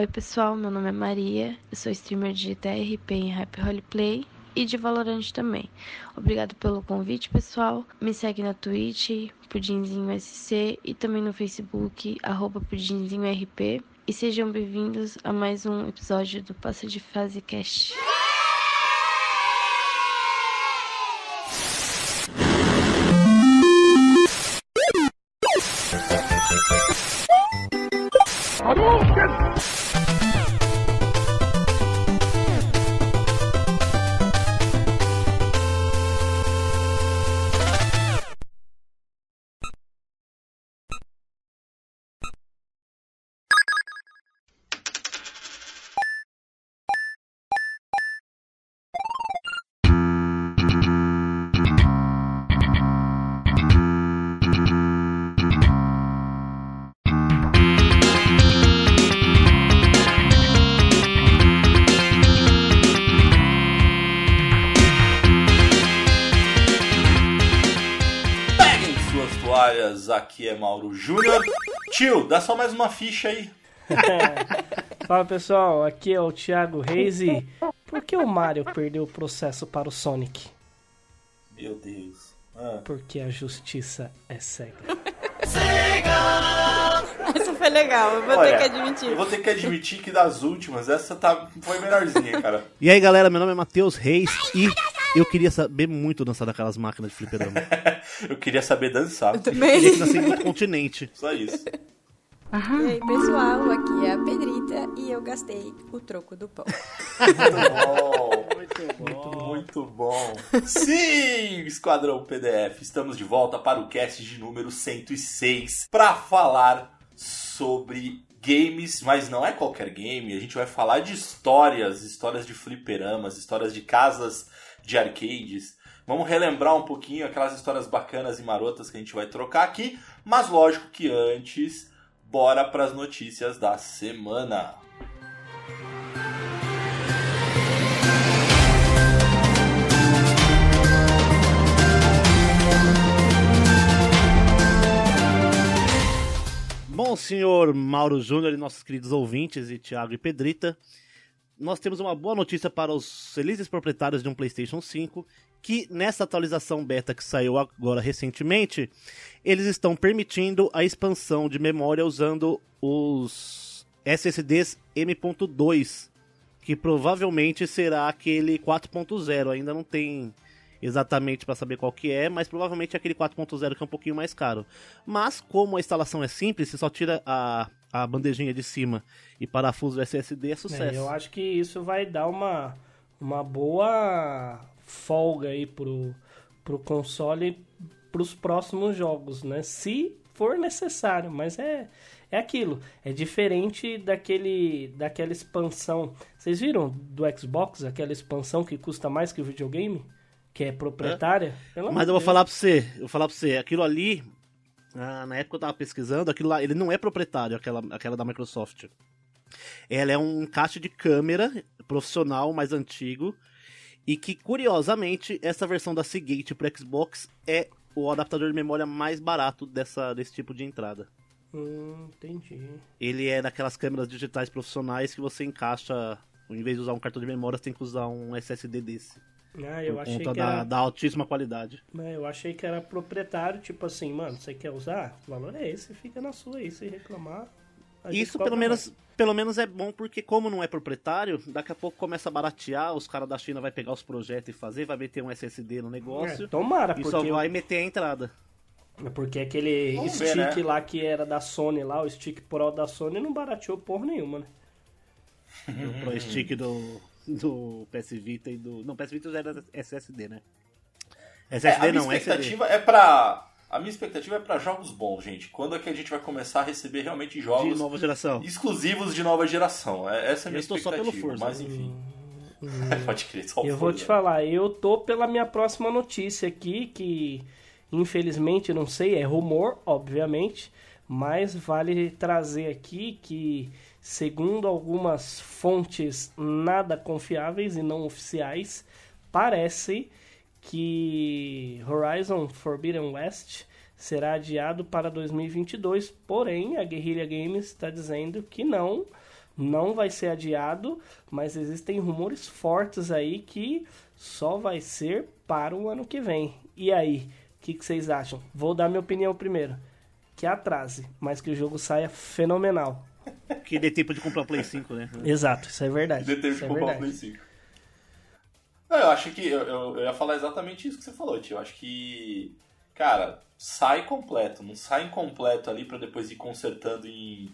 Oi pessoal, meu nome é Maria, eu sou streamer de TRP em Rap Roleplay e de Valorant também. Obrigado pelo convite, pessoal. Me segue na Twitch, Pudinzinho SC e também no Facebook, arroba. E sejam bem-vindos a mais um episódio do Passa de Fase Cast. Mauro Júnior. Tio, dá só mais uma ficha aí. Fala pessoal, aqui é o Thiago Reis e por que o Mario perdeu o processo para o Sonic? Meu Deus. Ah, Porque a justiça é cega. Essa foi legal, eu vou olha, ter que admitir. Eu vou ter que admitir que das últimas, essa tá, foi melhorzinha, cara. E aí galera, meu nome é Matheus Reis e eu queria saber muito dançar daquelas máquinas de fliperama. Eu queria saber dançar. Eu Queria que também. nascesse em outro continente. Só isso. E aí, pessoal, aqui é a Pedrita e eu gastei o troco do pão. Muito bom. Muito bom. Sim, Esquadrão PDF. Estamos de volta para o cast de número 106 para falar sobre games, mas não é qualquer game. A gente vai falar de histórias, histórias de fliperamas, histórias de casas de arcades. Vamos relembrar um pouquinho aquelas histórias bacanas e marotas que a gente vai trocar aqui, mas lógico que antes, bora para as notícias da semana. Bom, senhor Mauro Júnior e nossos queridos ouvintes, e Thiago e Pedrita, nós temos uma boa notícia para os felizes proprietários de um PlayStation 5, que nessa atualização beta que saiu agora recentemente, eles estão permitindo a expansão de memória usando os SSDs M.2, que provavelmente será aquele 4.0, ainda não tem exatamente para saber qual que é, mas provavelmente é aquele 4.0 que é um pouquinho mais caro. Mas como a instalação é simples, você só tira a, a bandejinha de cima e parafuso SSD, é sucesso. É, eu acho que isso vai dar uma, uma boa folga aí pro, pro console pros próximos jogos, né? Se for necessário, mas é, é aquilo. É diferente daquele, daquela expansão. Vocês viram do Xbox, aquela expansão que custa mais que o videogame? Que é proprietária? Amor Mas eu vou falar pra você, eu vou falar pra você, aquilo ali, ah, na época eu tava pesquisando, aquilo lá, ele não é proprietário, aquela, aquela da Microsoft. Ela é um encaixe de câmera profissional mais antigo, e que, curiosamente, essa versão da Seagate pro Xbox é o adaptador de memória mais barato dessa, desse tipo de entrada. Hum, entendi. Ele é daquelas câmeras digitais profissionais que você encaixa, em vez de usar um cartão de memória, você tem que usar um SSD desse. Ah, eu por achei conta que da, era... da altíssima qualidade. É, eu achei que era proprietário, tipo assim, mano, você quer usar? O valor é esse, fica na sua aí, se reclamar. Isso pelo mais. menos, pelo menos é bom porque como não é proprietário, daqui a pouco começa a baratear, os caras da China vai pegar os projetos e fazer, vai meter um SSD no negócio É, tomara, e porque, só vai meter a entrada. porque aquele Vamos stick ver, né? lá que era da Sony lá, o stick Pro da Sony, não barateou porra nenhuma, né? O Pro Stick do, do PS Vita e do... Não, PS Vita já era SSD, né? É, SSD a minha não, SD. expectativa é pra. A minha expectativa é pra jogos bons, gente. Quando é que a gente vai começar a receber realmente De jogos nova geração. exclusivos de nova geração? É- Essa é a minha Eu estou só expectativa. pelo Forza. Mas enfim. Pode crer, só o Eu vou te falar, eu tô pela minha próxima notícia aqui, que infelizmente não sei, é rumor, obviamente, mas vale trazer aqui que, segundo algumas fontes nada confiáveis e não oficiais, parece que Horizon Forbidden West será adiado para 2022, porém a Guerrilla Games está dizendo que não, não vai ser adiado, mas existem rumores fortes aí que só vai ser para o ano que vem. E aí, o que, que vocês acham? Vou dar minha opinião primeiro. Que atrase, mas que o jogo saia fenomenal. Que dê tempo de comprar o Play 5, né? Exato, isso é verdade. Dê tempo isso de é comprar o. Play 5. Não, eu acho que. Eu, eu, eu ia falar exatamente isso que você falou, tio. Eu acho que. Cara, sai completo. Não sai incompleto ali pra depois ir consertando em.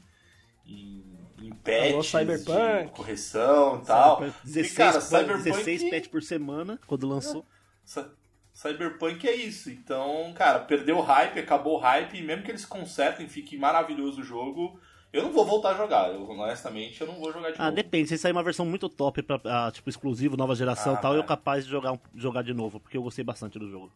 em, em patches Cyberpunk. correção e tal. Cyberpunk, 16, E, cara, Cyberpunk- 16 patch por semana, quando lançou. Cy- Cyberpunk é isso. Então, cara, perdeu o hype, acabou o hype, e mesmo que eles consertem, fique maravilhoso o jogo, eu não vou voltar a jogar. Eu, honestamente, eu não vou jogar de Ah, novo. depende. Se sair uma versão muito top, pra, ah, tipo, exclusivo, nova geração e Ah, tal, eu vai. capaz de jogar, jogar de novo, porque eu gostei bastante do jogo.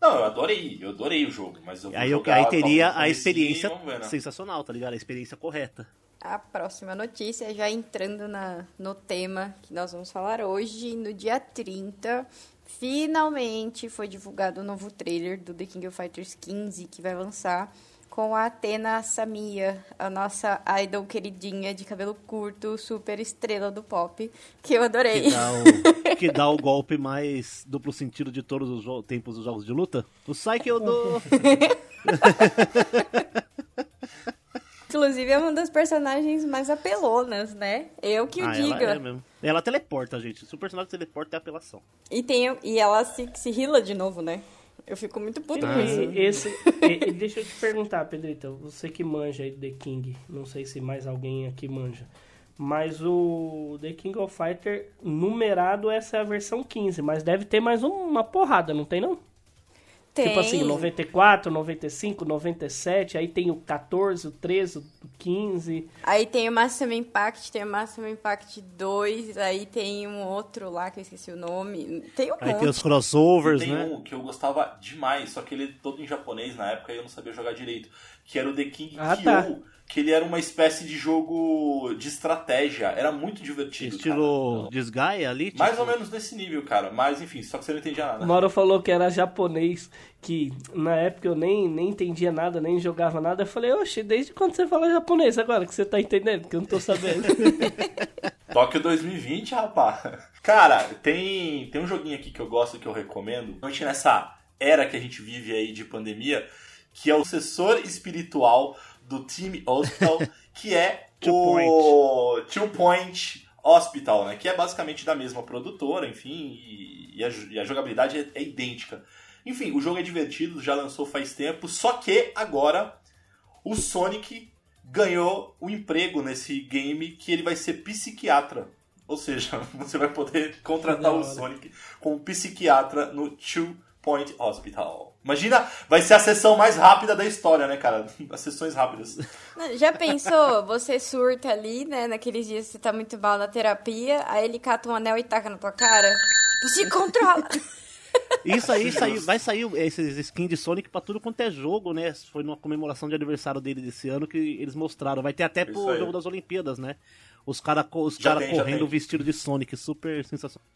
Não, eu adorei, eu adorei o jogo, mas eu vou Aí, eu, jogar aí teria a experiência ver, né? sensacional, tá ligado? A experiência correta. A próxima notícia, já entrando na, no tema que nós vamos falar hoje, no dia 30, finalmente foi divulgado o novo trailer do The King of Fighters 15, que vai lançar com a Atena Samia, a nossa idol queridinha de cabelo curto, super estrela do pop, que eu adorei. Que dá, o, que dá o golpe mais duplo sentido de todos os tempos dos jogos de luta. O Sai que eu dou. Inclusive, é uma das personagens mais apelonas, né? Eu que o ah, diga. ela é mesmo. Ela teleporta, gente. Se o personagem teleporta, é apelação. E, tem, e ela se, se rila de novo, né? Eu fico muito puto com isso. Esse, e- deixa eu te perguntar, Pedrita, você que manja The King, não sei se mais alguém aqui manja, mas o The King of Fighter numerado essa é a versão 15, mas deve ter mais uma porrada, não tem não? Tem. Tipo assim, 94, 95, 97, aí tem o 14, o 13, o 15. Aí tem o Maximum Impact, tem o Maximum Impact 2, aí tem um outro lá que eu esqueci o nome. Tem um Aí monte. tem os crossovers, tem né? um que eu gostava demais, só que ele é todo em japonês na época e eu não sabia jogar direito. Que era o The King Ah, Kyo, tá. Que ele era uma espécie de jogo de estratégia. Era muito divertido. Estilo cara. Disgaea ali. Mais tipo- ou menos nesse nível, cara. Mas enfim, só que você não entendia nada. O Mauro falou que era japonês, que na época eu nem, nem entendia nada, nem jogava nada. Eu falei, oxe, desde quando você fala japonês agora que você tá entendendo? Que eu não tô sabendo. Tóquio 2020, rapaz. Cara, tem, tem um joguinho aqui que eu gosto que eu recomendo. Principalmente nessa era que a gente vive aí de pandemia, que é o sucessor espiritual do Team Hospital, que é Two o Two Point Hospital, né? Que é basicamente da mesma produtora, enfim, e, e a, e a jogabilidade é, é idêntica. Enfim, o jogo é divertido, já lançou faz tempo, só que agora o Sonic ganhou um emprego nesse game que ele vai ser psiquiatra. Ou seja, você vai poder contratar o. Sonic como psiquiatra no Two Point Hospital. Imagina, vai ser a sessão mais rápida da história, né, cara? As sessões rápidas. Já pensou? Você surta ali, né? Naqueles dias que você tá muito mal na terapia, aí ele cata um anel e taca na tua cara. Tipo, se controla! Isso aí Justo. saiu, vai sair esses skins de Sonic pra tudo quanto é jogo, né? Foi numa comemoração de aniversário dele desse ano que eles mostraram. Vai ter até Isso pro aí. jogo das Olimpíadas, né? Os caras os cara tem, correndo vestido de Sonic, super sensacional.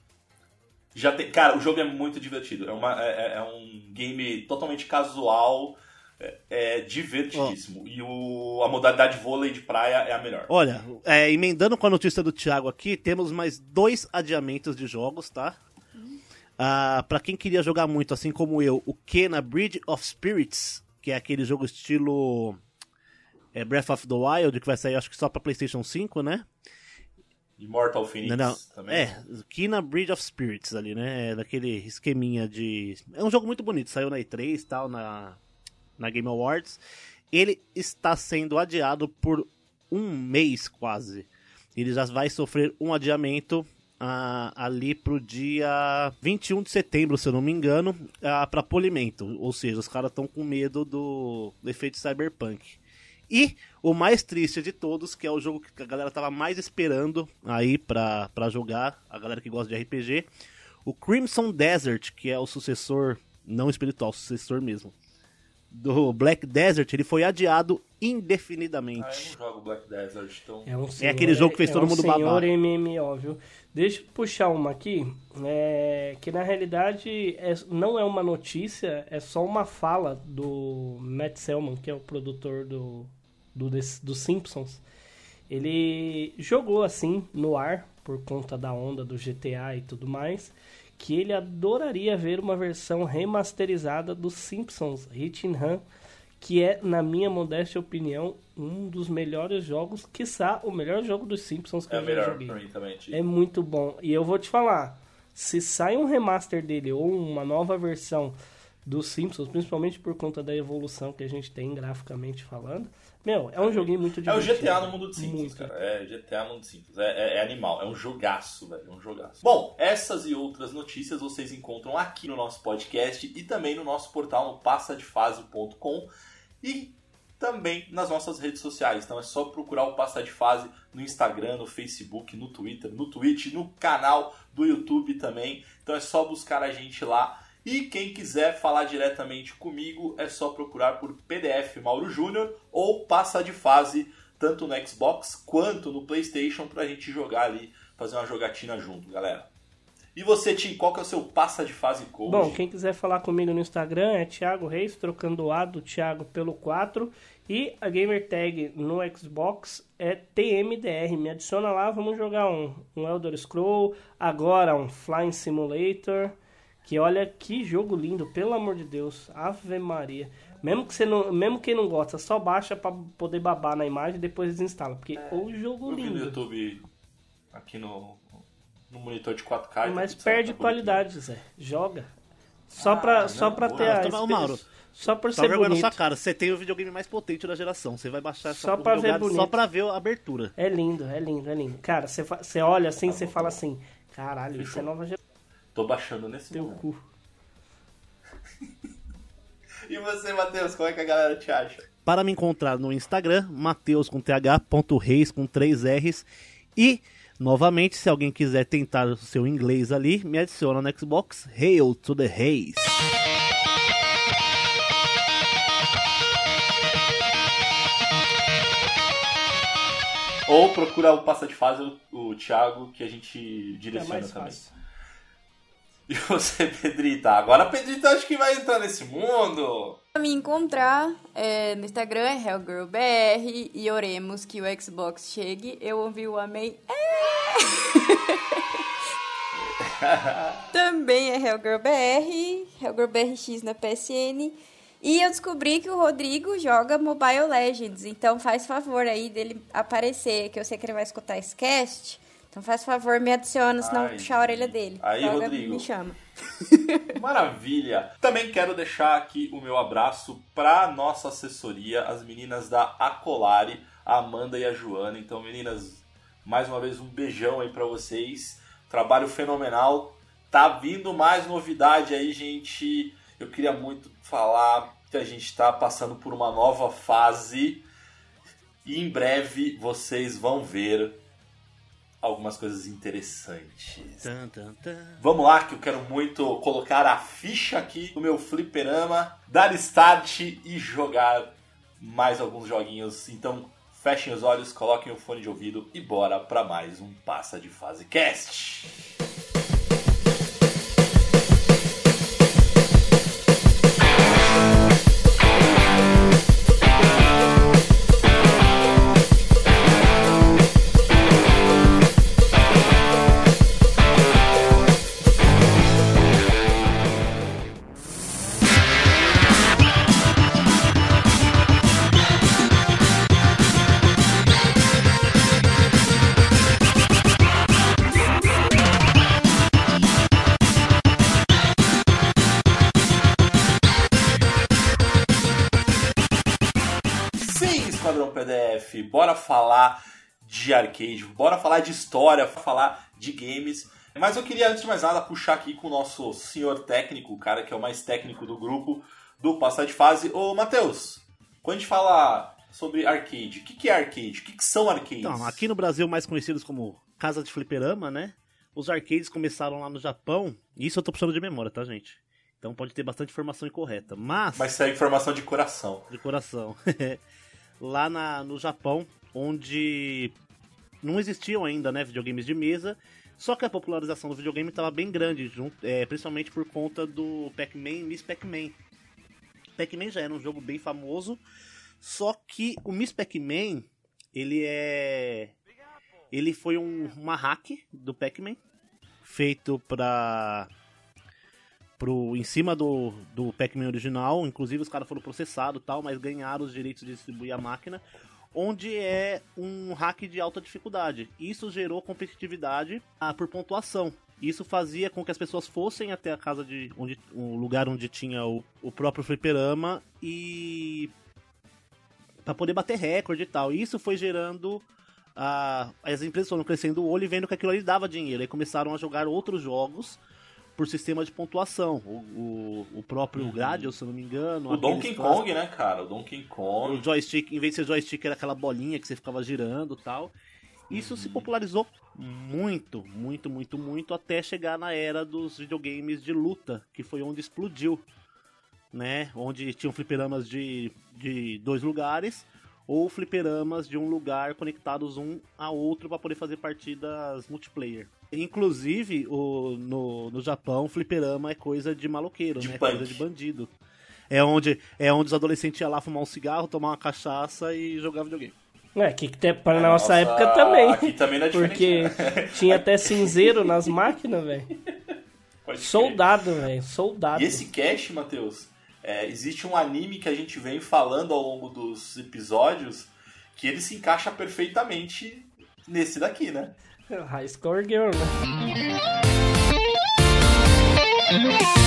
Já tem, cara, o jogo é muito divertido. É, uma, é, é um game totalmente casual, é, é divertidíssimo. E o, a modalidade vôlei de praia é a melhor. Olha, é, emendando com a notícia do Thiago aqui, temos mais dois adiamentos de jogos, tá? Ah, pra quem queria jogar muito, assim como eu, o Kena Bridge of Spirits, que é aquele jogo estilo é, Breath of the Wild, que vai sair acho que só pra PlayStation 5, né? Immortal Phoenix Não, não. também. É, Kina Bridge of Spirits ali, né? É daquele esqueminha de. É um jogo muito bonito, saiu na E3 e tal, na, na Game Awards. Ele está sendo adiado por um mês quase. Ele já vai sofrer um adiamento ah, ali pro dia 21 de setembro, se eu não me engano, ah, para polimento. Ou seja, os caras estão com medo do, do efeito cyberpunk. E o mais triste de todos, que é o jogo que a galera tava mais esperando aí pra, pra jogar, a galera que gosta de RPG, o Crimson Desert, que é o sucessor, não espiritual, sucessor mesmo, do Black Desert, ele foi adiado Ah, eu indefinidamente. não jogo Black Desert, então. É, um aquele jogo que fez todo um mundo senhor babar. MMO, viu? Deixa eu puxar uma aqui, é, que na realidade é- não é uma notícia, é só uma fala do Matt Selman, que é o produtor do, do, dos Simpsons. ele jogou assim no ar por conta da onda do GTA e tudo mais, que ele adoraria ver uma versão remasterizada dos Simpsons Hit and Run, que é, na minha modesta opinião, um dos melhores jogos, quiçá o melhor jogo dos Simpsons que É eu já joguei. É muito bom. E eu vou te falar, se sai um remaster dele ou uma nova versão dos Simpsons, principalmente por conta da evolução que a gente tem graficamente falando, meu, é um joguinho muito É o divertido. GTA no mundo de Simpsons, Muito. cara. É GTA no mundo de Simpsons. É, é- é animal. É um jogaço, velho. É um jogaço. Bom, essas e outras notícias vocês encontram aqui no nosso podcast e também no nosso portal no passadefase.com e também nas nossas redes sociais. Então é só procurar o Passa de Fase no Instagram, no Facebook, no Twitter, no Twitch, no canal do YouTube também. Então é só buscar a gente lá. E quem quiser falar diretamente comigo é só procurar por PDF Mauro Júnior ou Passa de Fase, tanto no Xbox quanto no PlayStation, pra gente jogar ali, fazer uma jogatina junto, galera. E você, Tim, qual que é o seu Passa de Fase Coach? Bom, quem quiser falar comigo no Instagram é Thiago Reis, trocando o A do Thiago pelo 4. E a gamer tag no Xbox é TMDR. Me adiciona lá, vamos jogar um, um Elder Scroll, agora um Flying Simulator. Que olha que jogo lindo, pelo amor de Deus. Ave Maria. Mesmo que você não, mesmo quem não gosta, só baixa pra poder babar na imagem e depois desinstala. Porque o jogo Eu vi no lindo. YouTube aqui no, no monitor de 4K. e Mas tá perde tá qualidade, Zé. Joga. Só Ah, pra, não, só pra boa. ter a experiência- Mauro, Só por Tá ser vergonha na bonito. sua cara. Você tem o videogame mais potente da geração. Você vai baixar essa Só pra ver bonito. só pra ver a abertura. É lindo, é lindo, é lindo. Cara, você você olha assim, você bom, fala tá assim, caralho, isso é nova geração. Tô baixando nesse Teu momento. cu. E você, Matheus, como é que a galera te acha? Para me encontrar no Instagram, Mateus com th.reis com 3 R's. E, novamente, se alguém quiser tentar o seu inglês ali, me adiciona no Xbox Hail to the Reis. Ou procura o Passa de Fase, o, Thiago, que a gente É direciona mais também. fácil. E você, Pedrita? Agora a Pedrita acho que vai entrar nesse mundo. Pra me encontrar é, no Instagram é HellGirlBR e oremos que o Xbox chegue. Eu ouvi o amém. É. Também é HellGirlBR, HellGirlBRX na PSN. E eu descobri que o Rodrigo joga Mobile Legends. Então faz favor aí dele aparecer, que eu sei que ele vai escutar esse cast. Então faz favor, me adiciona, senão Ai, puxar a orelha dele. aí, Joga, Rodrigo. Me chama. Maravilha! Também quero deixar aqui o meu abraço para nossa assessoria, as meninas da Acolari, a Amanda e a Joana. Então, meninas, mais uma vez um beijão aí para vocês. Trabalho fenomenal. Tá vindo mais novidade aí, gente. Eu queria muito falar que a gente está passando por uma nova fase e em breve vocês vão ver algumas coisas interessantes. Tan, tan, tan. Vamos lá, que eu quero muito colocar a ficha aqui no meu fliperama, dar start e jogar mais alguns joguinhos. Então, fechem os olhos, coloquem o fone de ouvido e bora para mais um Passa de Fase Cast. Falar de arcade, bora falar de história, falar de games. Mas eu queria, antes de mais nada, puxar aqui com o nosso senhor técnico, o cara que é o mais técnico do grupo do Passar de Fase. Ô, Matheus, quando a gente fala sobre arcade, o que, que é arcade? O que, que são arcades? Então, aqui no Brasil, mais conhecidos como Casa de Fliperama, né? Os arcades começaram lá no Japão. Isso eu tô puxando de memória, tá, gente? Então pode ter bastante informação incorreta. Mas, Mas isso é informação de coração. de coração. lá na, no Japão, onde não existiam ainda, né, videogames de mesa. Só que a popularização do videogame estava bem grande, junto, é, principalmente por conta do Pac-Man e Miss Pac-Man. Pac-Man já era um jogo bem famoso, só que o Miss Pac-Man ele é. Ele foi um, uma hack do Pac-Man, feito pra. Pro, em cima do, do Pac-Man original, inclusive os caras foram processados tal, mas ganharam os direitos de distribuir a máquina, onde é um hack de alta dificuldade. Isso gerou competitividade ah, por pontuação. Isso fazia com que as pessoas fossem até a casa de onde o lugar onde tinha o, o próprio fliperama e para poder bater recorde e tal. Isso foi gerando ah, as empresas foram crescendo o olho e vendo que aquilo ali dava dinheiro. Aí começaram a jogar outros jogos por sistema de pontuação. O, o, o próprio Uhum. Gradius, se eu não me engano. O Donkey Kong, né, cara? O Donkey Kong. o joystick, em vez de ser joystick, era aquela bolinha que você ficava girando e tal. Isso se popularizou muito, muito, muito, muito, até chegar na era dos videogames de luta, que foi onde explodiu, né? Onde tinham fliperamas de, de dois lugares, ou fliperamas de um lugar conectados um a outro para poder fazer partidas multiplayer. Inclusive, o, no, no Japão, fliperama é coisa de maloqueiro, De né? punk. Coisa de bandido. É onde, é onde os adolescentes iam lá fumar um cigarro, tomar uma cachaça e jogar videogame. É, que, que tem, para na nossa Nossa, época também. Aqui também não é Porque né? tinha até cinzeiro nas máquinas, velho. Soldado, velho. Soldado. E esse cast, Matheus, é, existe um anime que a gente vem falando ao longo dos episódios que ele se encaixa perfeitamente nesse daqui, né? High Score Girl, né?「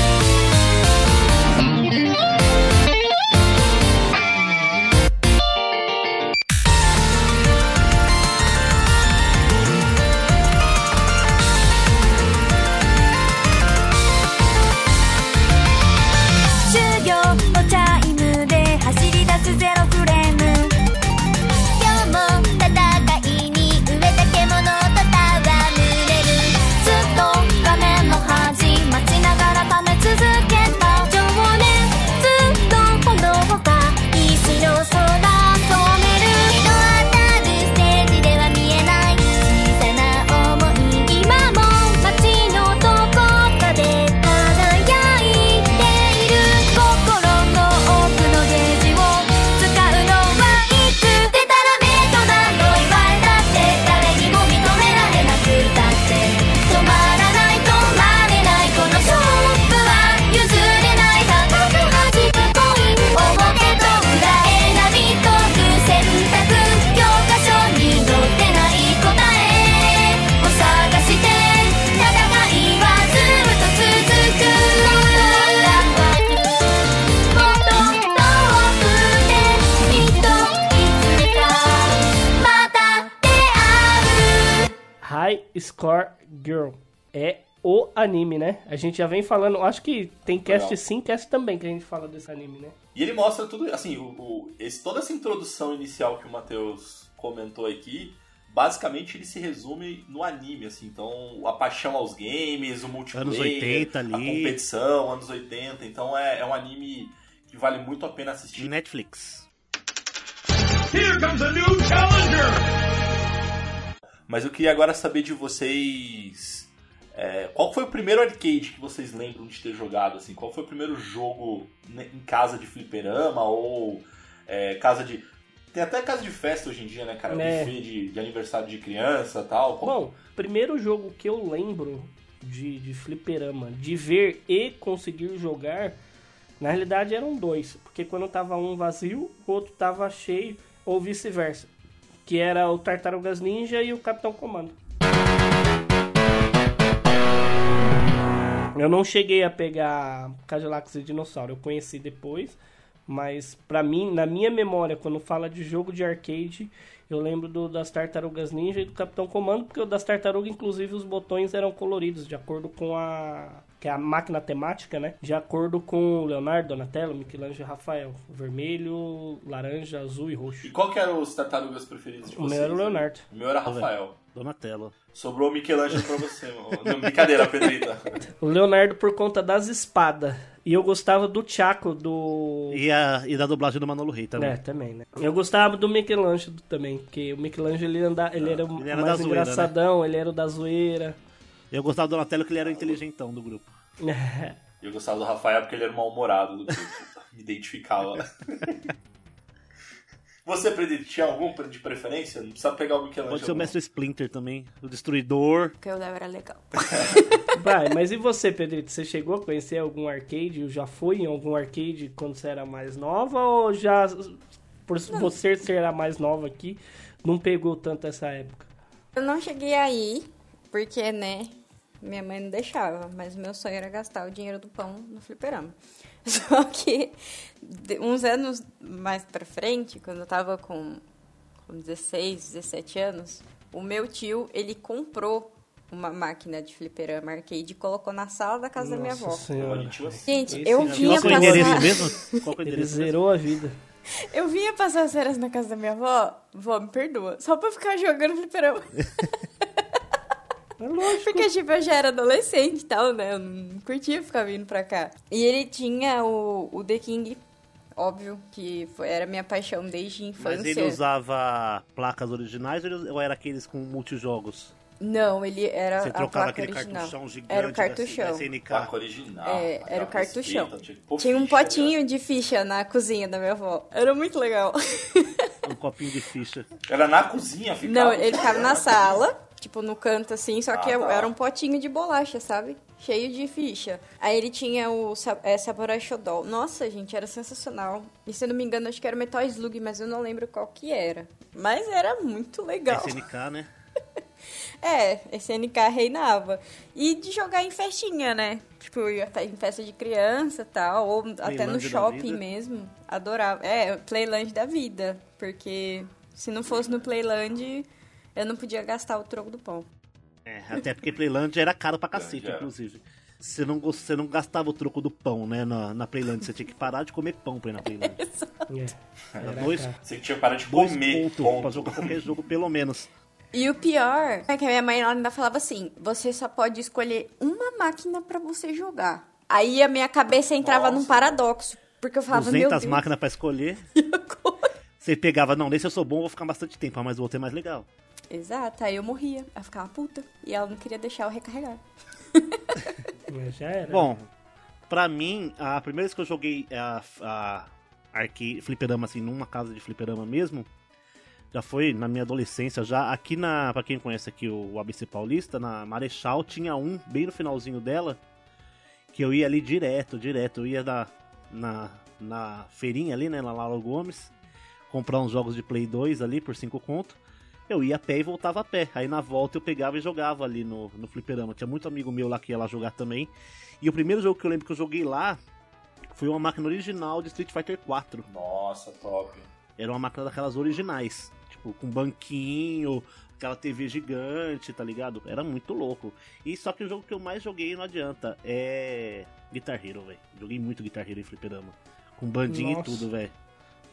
High Score Girl. É o anime, né? A gente já vem falando, acho que tem cast Legal. sim, cast também que a gente fala desse anime, né? E ele mostra tudo, assim, o, o- esse- toda essa introdução inicial que o Matheus comentou aqui, basicamente ele se resume no anime, assim, então a paixão aos games, o multiplayer, Anos 80 ali. a competição, anos 80, então é, é um anime que vale muito a pena assistir. Netflix. Here comes a new challenger! Mas eu queria agora saber de vocês. é, qual foi o primeiro arcade que vocês lembram de ter jogado? Assim? Qual foi o primeiro jogo né, em casa de fliperama ou é, casa de. Tem até casa de festa hoje em dia, né, cara? É. Buffet de, de aniversário de criança tal. Qual- Bom, primeiro jogo que eu lembro de, de fliperama, de ver e conseguir jogar, na realidade eram dois. Porque quando tava um vazio, o outro tava cheio, ou vice-versa. Que era o Tartarugas Ninja e o Capitão Comando. Eu não cheguei a pegar Cadillacs e Dinossauro, eu conheci depois. Mas pra mim, na minha memória, quando fala de jogo de arcade, eu lembro do, das Tartarugas Ninja e do Capitão Comando, porque o das Tartarugas, inclusive, os botões eram coloridos, de acordo com a. que é a máquina temática, né? De acordo com Leonardo, Donatello, Michelangelo e Rafael. Vermelho, laranja, azul e roxo. E qual que eram os tartarugas preferidos de O vocês? meu era o né? Leonardo. O meu era Rafael. Donatello. Sobrou o Michelangelo pra você, mano. Não, brincadeira, Pedrita. O Leonardo por conta das espadas. E eu gostava do Chaco, do. E, a, e da dublagem do Manolo Rey também. É, também, né? Eu gostava do Michelangelo também, porque o Michelangelo ele, anda, ele era, ele era mais zoeira, engraçadão, ele era o da zoeira. Eu gostava do Donatello que ele era o inteligentão do grupo. E eu gostava do Rafael porque ele era o mal-humorado do grupo. Me identificava. Você, tinha algum de preferência? Não precisa pegar algum que é Pode ser o Mestre Splinter também, o Destruidor. O que eu lembro era legal. Vai, mas e você, Pedrito? Você chegou a conhecer algum arcade? Ou já foi em algum arcade quando você era mais nova? Ou já, por você ser a mais nova aqui, não pegou tanto essa época? Eu não cheguei aí, porque, né, minha mãe não deixava, mas meu sonho era gastar o dinheiro do pão no fliperama. Só que de- uns anos mais pra frente, quando eu tava com, com 16, 17 anos, o meu tio, ele comprou uma máquina de fliperama arcade e colocou na sala da casa da minha avó. Nossa senhora. Assim. Gente, Esse eu vinha é o endereço passar... mesmo? Qual é o Ele zerou a vida. Eu vinha passar as férias na casa da minha avó, vó, me perdoa, só pra ficar jogando fliperama. É lógico. Porque, tipo, eu já era adolescente e tal, né? Eu não curtia ficar vindo pra cá. E ele tinha o, o The King, óbvio, que foi, era minha paixão desde a infância. Mas ele usava placas originais ou era aqueles com multijogos? Não, ele era Você a trocava placa aquele original. cartuchão gigante Era o da- cartuchão. da SNK. Placa original. É, era o cartuchão. respeita, tinha um né? potinho de ficha na cozinha da minha avó. Era muito legal. Um copinho de ficha. Era na cozinha, ficava. Não, ele ficava na sala, tipo, no canto assim, só que Ah, tá. era um potinho de bolacha, sabe? Cheio de ficha. Aí ele tinha o é, Samurai Shodown. Nossa, gente, era sensacional. E se eu não me engano, acho que era o Metal Slug, mas eu não lembro qual que era. Mas era muito legal. SNK, né? É, SNK reinava. E de jogar em festinha, né? Tipo, estar em festa de criança e tal, ou até no shopping mesmo. Adorava. É, Playland da vida. Porque se não fosse no Playland, eu não podia gastar o troco do pão. É, até porque Playland era caro pra cacete, Era. inclusive. Você não, você não gastava o troco do pão, né, na, na Playland. Você tinha que parar de comer pão pra ir na Playland. É. Era dois. Você tinha que parar de dois comer. pontos ponto. pra jogar qualquer jogo, pelo menos. E o pior é que a minha mãe ela ainda falava assim: você só pode escolher uma máquina pra você jogar. Aí a minha cabeça entrava num Nossa. paradoxo. Porque eu falava, meu 200 Deus. máquinas pra escolher. Você pegava, não, nesse eu sou bom, vou ficar bastante tempo, mas o outro é mais legal. Exato, aí eu morria. Eu ficava puta. E ela não queria deixar eu recarregar. Mas já era. Bom, pra mim, a primeira vez que eu joguei a, a arcade, fliperama, assim, numa casa de fliperama mesmo, já foi na minha adolescência, já aqui na, pra quem conhece aqui o, ABC Paulista, na Marechal, tinha um, bem no finalzinho dela, que eu ia ali direto, direto, eu ia na, na, na feirinha ali, né, na Laura Gomes, comprar uns jogos de Play 2 ali por 5 conto, eu ia a pé e voltava a pé. Aí na volta eu pegava e jogava ali no, no fliperama. Tinha muito amigo meu lá que ia lá jogar também. E o primeiro jogo que eu lembro que eu joguei lá foi uma máquina original de Street Fighter 4. Nossa, top. Era uma máquina daquelas originais. Tipo, com banquinho, aquela TV gigante, tá ligado? Era muito louco. E só que o jogo que eu mais joguei não adianta. É. Guitar Hero, velho. Joguei muito Guitar Hero em fliperama. Com bandinha Nossa. e tudo, velho.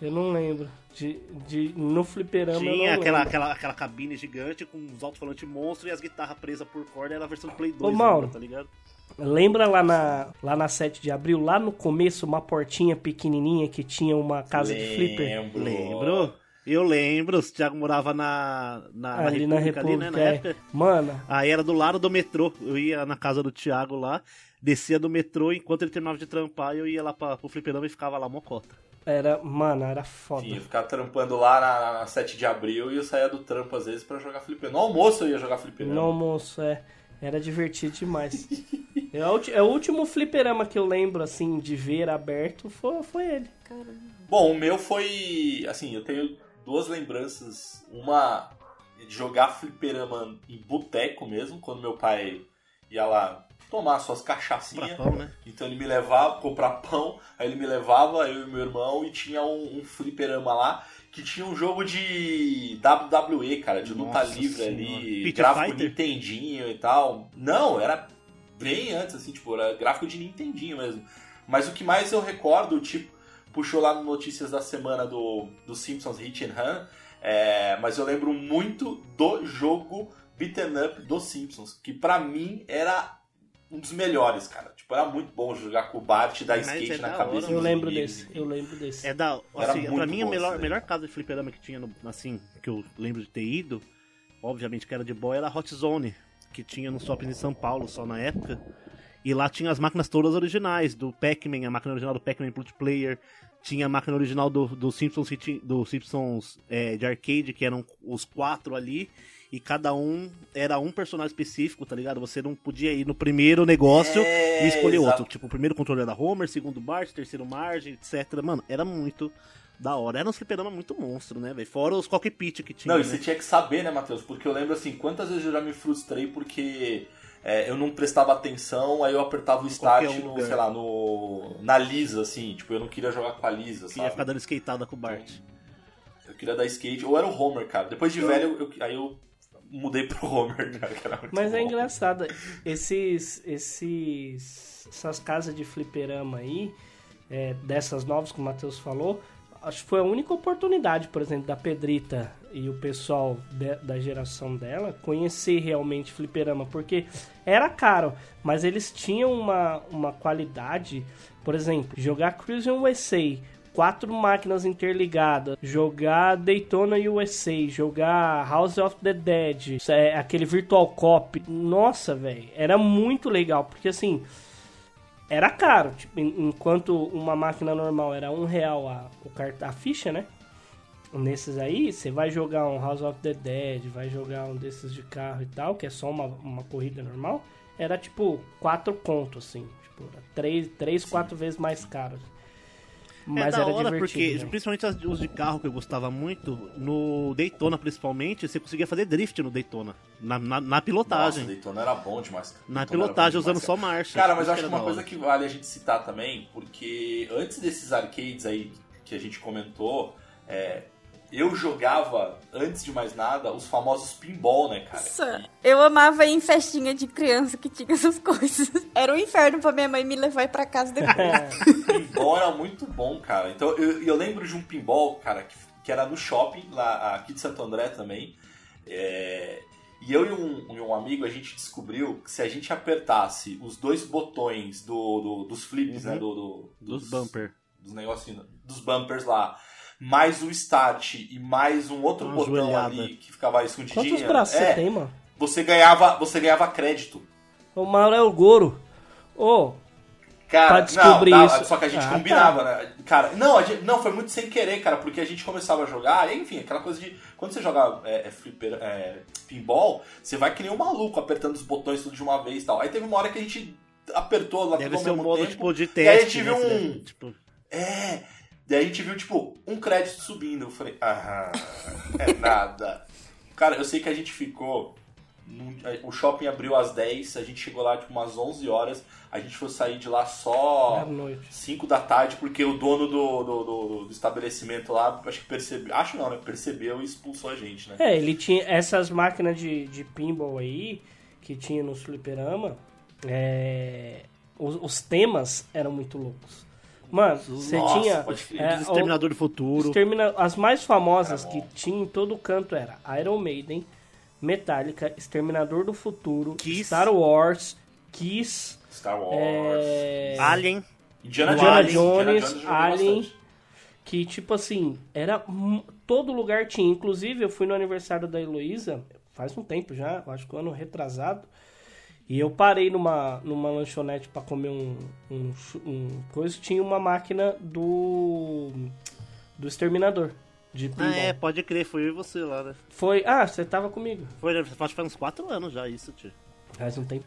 Eu não lembro. De, de, no fliperama eu Tinha não aquela, lembro. aquela, aquela cabine gigante com os alto-falantes monstros e as guitarras presas por corda. Era a versão do Play 2, Ô, Mauro. ainda, tá ligado? Lembra lá na, lá na 7 de abril, lá no começo, uma portinha pequenininha que tinha uma casa de flipper? Lembro. Lembro. Eu lembro. O Thiago morava na, na, na ali na República, República. ali, né? Na é. época. Mano, Aí era do lado do metrô. Eu ia na casa do Thiago lá, descia do metrô, enquanto ele terminava de trampar, eu ia lá pra, pro fliperama e ficava lá mocota. Era, mano, era foda. Sim, eu ficava trampando lá na, na 7 de abril e eu saía do trampo às vezes pra jogar fliperama. No almoço eu ia jogar fliperama. No almoço, é. Era divertido demais. é, o, é o último fliperama que eu lembro, assim, de ver aberto foi, foi ele. Bom, o meu foi. Assim, eu tenho duas lembranças. Uma de jogar fliperama em boteco mesmo, quando meu pai ia lá tomar suas cachaçinhas. pão, né? Então ele me levava, comprar pão, aí ele me levava, eu e meu irmão, e tinha um, um fliperama lá que tinha um jogo de WWE, cara, de luta Nossa livre Senhora. ali, gráfico Fighter? Nintendinho e tal. Não, era bem antes, assim, tipo, era gráfico de Nintendinho mesmo. Mas o que mais eu recordo, tipo, puxou lá no Notícias da Semana do, do Simpsons Hit and Run, é, mas eu lembro muito do jogo Beaten Up dos Simpsons, que pra mim era um dos melhores, cara. Tipo, era muito bom jogar com o Bart e dar Mas skate é na da cabeça hora, Eu lembro inimigos. desse, eu lembro desse. É da. Era Assim, pra mim, a melhor, melhor casa de fliperama que tinha, no, assim, que eu lembro de ter ido, obviamente que era de boa, era a Hot Zone, que tinha no shopping de São Paulo só na época. E lá tinha as máquinas todas originais, do Pac-Man, a máquina original do Pac-Man multiplayer, Tinha a máquina original do, do Simpsons, do Simpsons é, de arcade, que eram os quatro ali. E cada um era um personagem específico, tá ligado? Você não podia ir no primeiro negócio É, e escolher exato. outro. Tipo, o primeiro controle era Homer, segundo Bart, terceiro Marge, etc. Mano, era muito da hora. Era um fliperama muito monstro, né, velho? Fora os cockpit que tinha. Não, e né? você tinha que saber, né, Matheus? Porque eu lembro assim, quantas vezes eu já me frustrei porque é, eu não prestava atenção, aí eu apertava o start Qualquer um no, lugar. sei lá, no. na Lisa, assim, tipo, eu não queria jogar com a Lisa, Que ia sabe? ficar dando skateada com o Bart. Eu queria dar skate, ou era o Homer, cara. Depois de velho, eu- aí eu mudei pro Homer, cara, que era muito Mas é bom. engraçado, esses, esses, essas casas de fliperama aí, é, dessas novas que o Matheus falou, acho que foi a única oportunidade, por exemplo, da Pedrita e o pessoal de- da geração dela conhecer realmente fliperama, porque era caro, mas eles tinham uma, uma qualidade, por exemplo, jogar Cruise USA, quatro máquinas interligadas, jogar Daytona USA, jogar House of the Dead, é, aquele Virtual Cop. Nossa, velho, era muito legal, porque assim, era caro. Tipo, en- enquanto uma máquina normal era um real a, a ficha, né? Nesses aí, você vai jogar um House of the Dead, vai jogar um desses de carro e tal, que é só uma, uma corrida normal, era tipo quatro contos, assim. Tipo, era três, três quatro vezes mais caro. Mas é da era hora divertido. porque, né? principalmente os de carro que eu gostava muito, no Daytona principalmente, você conseguia fazer drift no Daytona. Na, na, na Nossa, pilotagem. Daytona era bom demais. cara. na Daytona pilotagem, usando demais, só marcha. Cara, mas acho que uma coisa que vale a gente citar também, porque antes desses arcades aí que a gente comentou, é, eu jogava, antes de mais nada, os famosos pinball, né, cara? Nossa, eu amava ir em festinha de criança que tinha essas coisas. Era um inferno pra minha mãe me levar pra casa depois. pinball era muito bom, cara. Então eu, eu lembro de um pinball, cara, que, que era no shopping, lá aqui de Santo André também. É, e eu e um, e um amigo, a gente descobriu que se a gente apertasse os dois botões do, do- dos flips, né? Do, do- Dos bumper. Dos negocinhos, dos bumpers lá. Mais o start e mais um outro Uma botão joelhada. ali que ficava escondidinho. Quantos braços é, você tem, mano? Você ganhava, você ganhava crédito. O Mauro é o Goro. Ô, Cara, Pra descobrir não, isso. Só que a gente Ah, combinava, né? Cara, não, gente- não, foi muito sem querer, cara, porque a gente começava a jogar, enfim, aquela coisa de. Quando você joga é, é, flipper, é, pinball, você vai que nem um maluco apertando os botões tudo de uma vez e tal. Aí teve uma hora que a gente apertou lá Deve tudo ao ser um modo tempo. tipo de E aí a teste. gente né? viu Você um- tipo, É. Daí a gente viu, tipo, um crédito subindo. Eu falei, ah, é nada. Cara, eu sei que a gente ficou. O shopping abriu às 10, a gente chegou lá tipo umas 11 horas. A gente foi sair de lá só noite. 5 da tarde, porque o dono do, do, do- do estabelecimento lá, acho que percebeu. Acho não, né? Percebeu e expulsou a gente, né? É, ele tinha essas máquinas de, de pinball aí, que tinha no fliperama, é, os, os temas eram muito loucos. Mano, você Nossa, tinha... é, Exterminador do Futuro. Extermina- As mais famosas que tinha em todo canto era Iron Maiden, Metallica, Exterminador do Futuro, Kiss. Star Wars, Kiss, Star Wars. é, Alien. Indiana, Indiana Jones. Jones, Indiana Jones Alien. bastante. que tipo assim, era todo lugar tinha. Inclusive, eu fui no aniversário da Heloísa, faz um tempo já, acho que um ano retrasado. E eu parei numa, numa lanchonete pra comer um, um, um coisa, tinha uma máquina do do exterminador de Ah, é, pode crer, foi eu e você lá, né? Foi, ah, você tava comigo. Foi, acho que faz uns 4 anos já isso, tio. Faz um tempo.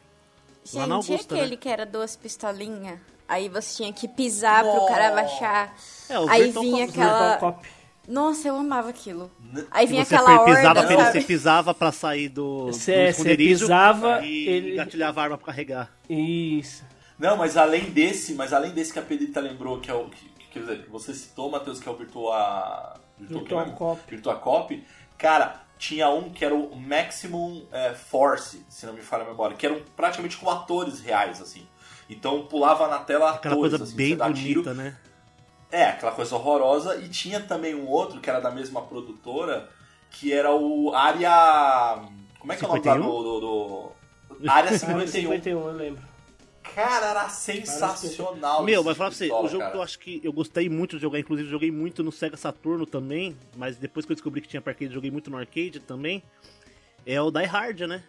Lá Gente, Augusta, aquele né? que era duas pistolinhas? Aí você tinha que pisar pro cara abaixar. É, o Aí Virtual vinha Cop- aquela- Virtual Cop. Nossa, eu amava aquilo. Aí vinha você aquela pisava, horda, pra ele- você pisava pra sair do, do Cê- cê esconderijo pisava, e ele- gatilhava a arma pra carregar. Isso. Não, mas além desse, mas além desse que a Pedrita lembrou, que é o que, que- quer dizer, que você citou, Matheus, que é o Virtua Virtua é? Cop. Virtua Cop. Cara, tinha um que era o Maximum é, Force, se não me falha a memória, que eram praticamente como atores reais assim. Então pulava na tela Aquela atores, coisa assim, bem você dá tiro. bonita, né? É, aquela coisa horrorosa. E tinha também um outro que era da mesma produtora, que era o Área. Como é que é o nome 51? do. do, do... Área 51. 51, eu lembro. Cara, era sensacional. Meu, mas falar pra você, o jogo cara. que eu acho que eu gostei muito de jogar, inclusive joguei muito no Sega Saturno também, mas depois que eu descobri que tinha pra arcade, joguei muito no arcade também, é o Die Hard, né?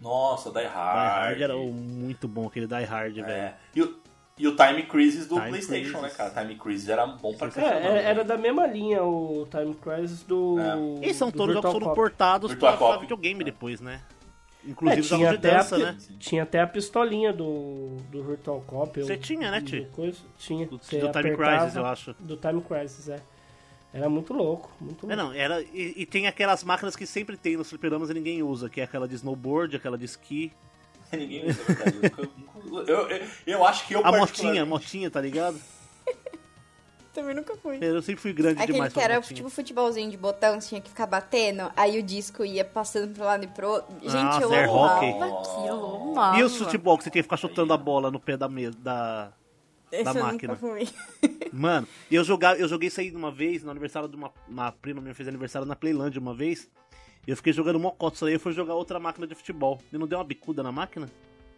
Nossa, Die Hard. Die Hard era muito bom, aquele Die Hard, velho. É. E, o- E o Time Crisis do Time PlayStation, Crisis. né, cara? Time Crisis era bom pra É, caramba. era, né? era da mesma linha o Time Crisis do. É. E são do todos jogos que foram Cop. portados Virtual pra, pra Cop. videogame depois, né? É, Inclusive os tinha até, dança, a, né? tinha até a pistolinha do, do Virtual Cop. Você tinha, né, Ti? coisa- tinha. Do, do Time apertava- Crisis, eu acho. Do Time Crisis, é. Era muito louco, muito É, louco. não, era. E, e tem aquelas máquinas que sempre tem nos fliperamas e ninguém usa, que é aquela de snowboard, aquela de esqui. Ninguém usa, é verdade. Eu, eu, eu, acho que eu A motinha, a motinha, tá ligado? Também nunca fui. Eu sempre fui grande Aquele demais que pra era motinha. tipo futebolzinho de botão, você tinha que ficar batendo, aí o disco ia passando pro lado e pro outro. Gente, Nossa, eu air amava aquilo, eu amava. E o futebol, que você tinha que ficar chutando a bola no pé da mesa, da... Esse da eu máquina. nunca fui. Mano, eu, jogava, eu joguei isso aí uma vez, no aniversário de uma, uma prima minha fez aniversário na Playland uma vez. E eu fiquei jogando mocota, aí eu fui jogar outra máquina de futebol. E não deu uma bicuda na máquina?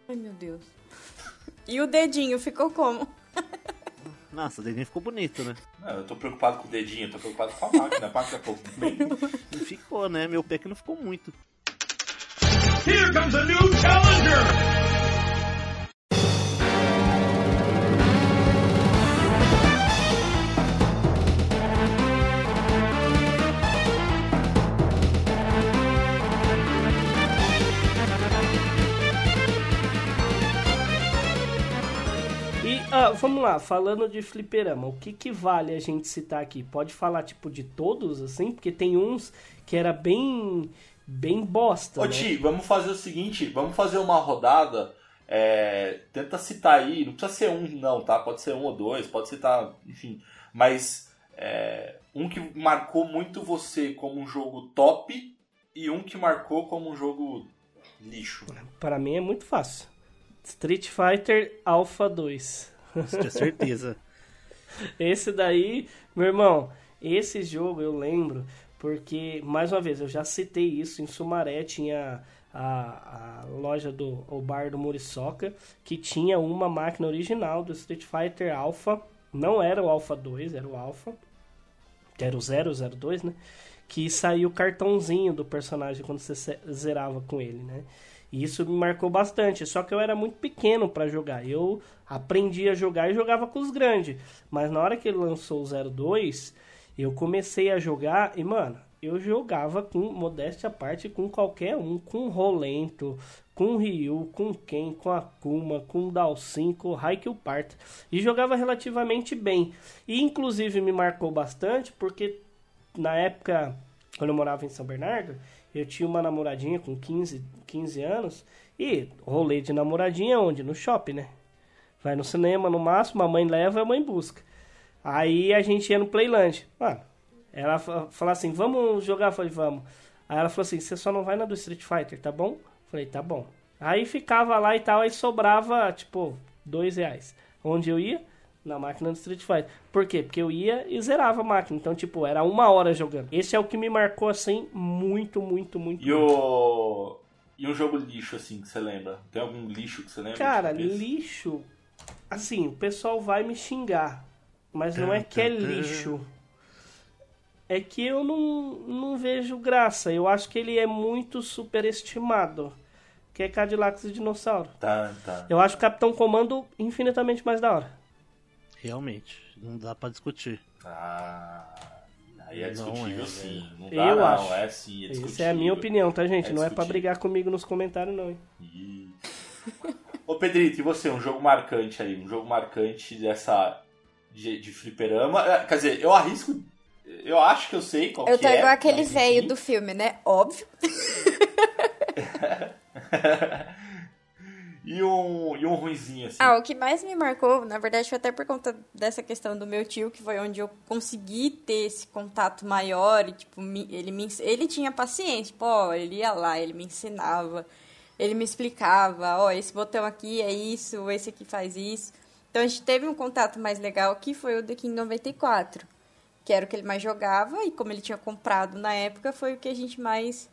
Ai, meu Deus. E o dedinho ficou como? Nossa, o dedinho ficou bonito, né? Não, eu tô preocupado com o dedinho, eu tô preocupado com a máquina. A máquina ficou bem. Não ficou, né? Meu pé que não ficou muito. Here comes a new challenger! Ah, vamos lá, falando de fliperama, o que, que vale a gente citar aqui? Pode falar tipo de todos, assim? Porque tem uns que era bem. bem bosta. Ô né? Ti, vamos fazer o seguinte, vamos fazer uma rodada. é, tenta citar aí, não precisa ser um não, tá? Pode ser um ou dois, pode citar, enfim. Mas é, um que marcou muito você como um jogo top e um que marcou como um jogo lixo. Pra mim é muito fácil. Street Fighter Alpha 2. Tinha certeza. Esse daí, meu irmão, esse jogo eu lembro porque, mais uma vez, eu já citei isso. Em Sumaré tinha a, a loja do o bar do Muriçoca que tinha uma máquina original do Street Fighter Alpha. Não era o Alpha 2, era o Alpha. Que era o 002, né? Que saiu o cartãozinho do personagem quando você ze- zerava com ele, né? E isso me marcou bastante. Só que eu era muito pequeno pra jogar. Eu aprendi a jogar e jogava com os grandes. Mas na hora que ele lançou o 02, eu comecei a jogar e, mano, eu jogava com modéstia à parte com qualquer um, com Rolento, com Ryu, com Ken, com Akuma, com Dalsin, com Haikyuu Parta. E jogava relativamente bem. E inclusive me marcou bastante porque na época, quando eu morava em São Bernardo, eu tinha uma namoradinha com 15, 15 anos. E rolê de namoradinha onde? No shopping, né? Vai no cinema no máximo, a mãe leva e a mãe busca. Aí a gente ia no Playland. Mano, ela fa- falou assim, vamos jogar? Eu falei, vamos. Aí ela falou assim, você só não vai na do Street Fighter, tá bom? Eu falei, tá bom. Aí ficava lá e tal, aí sobrava, tipo, dois reais. Onde eu ia? Na máquina do Street Fighter. Por quê? Porque eu ia e zerava a máquina. Então, tipo, era uma hora jogando. Esse é o que me marcou, assim, muito, muito, muito. E muito. o. E um jogo lixo, assim, que você lembra? Tem algum lixo que você lembra? Cara, cabeça? lixo. Assim, o pessoal vai me xingar. Mas não é que é lixo. É que eu não, não vejo graça. Eu acho que ele é muito superestimado. Que é Cadillacs e Dinossauro. Tá, tá. Eu acho o Capitão Comando infinitamente mais da hora. Realmente, não dá pra discutir. Ah, aí é Não discutível é, sim. Não dá, Eu não. acho. É sim, é discutível. Essa é a minha opinião, tá, gente? É não é pra discutível. brigar comigo nos comentários, não. hein? Ô Pedrito, e você? Um jogo marcante aí? Um jogo marcante dessa. de, de fliperama? É, Quer dizer, eu arrisco. Eu acho que eu sei qual Eu que tô é. igual aquele velho do filme, né? Óbvio. e, um, e um ruinzinho, assim. Ah, o que mais me marcou, na verdade, foi até por conta dessa questão do meu tio, que foi onde eu consegui ter esse contato maior. E, tipo, ele, me, ele tinha paciência. Tipo, ó, ele ia lá, ele me ensinava, ele me explicava: ó, esse botão aqui é isso, esse aqui faz isso. Então a gente teve um contato mais legal que foi o The King 94, que era o que ele mais jogava. E como ele tinha comprado na época, foi o que a gente mais.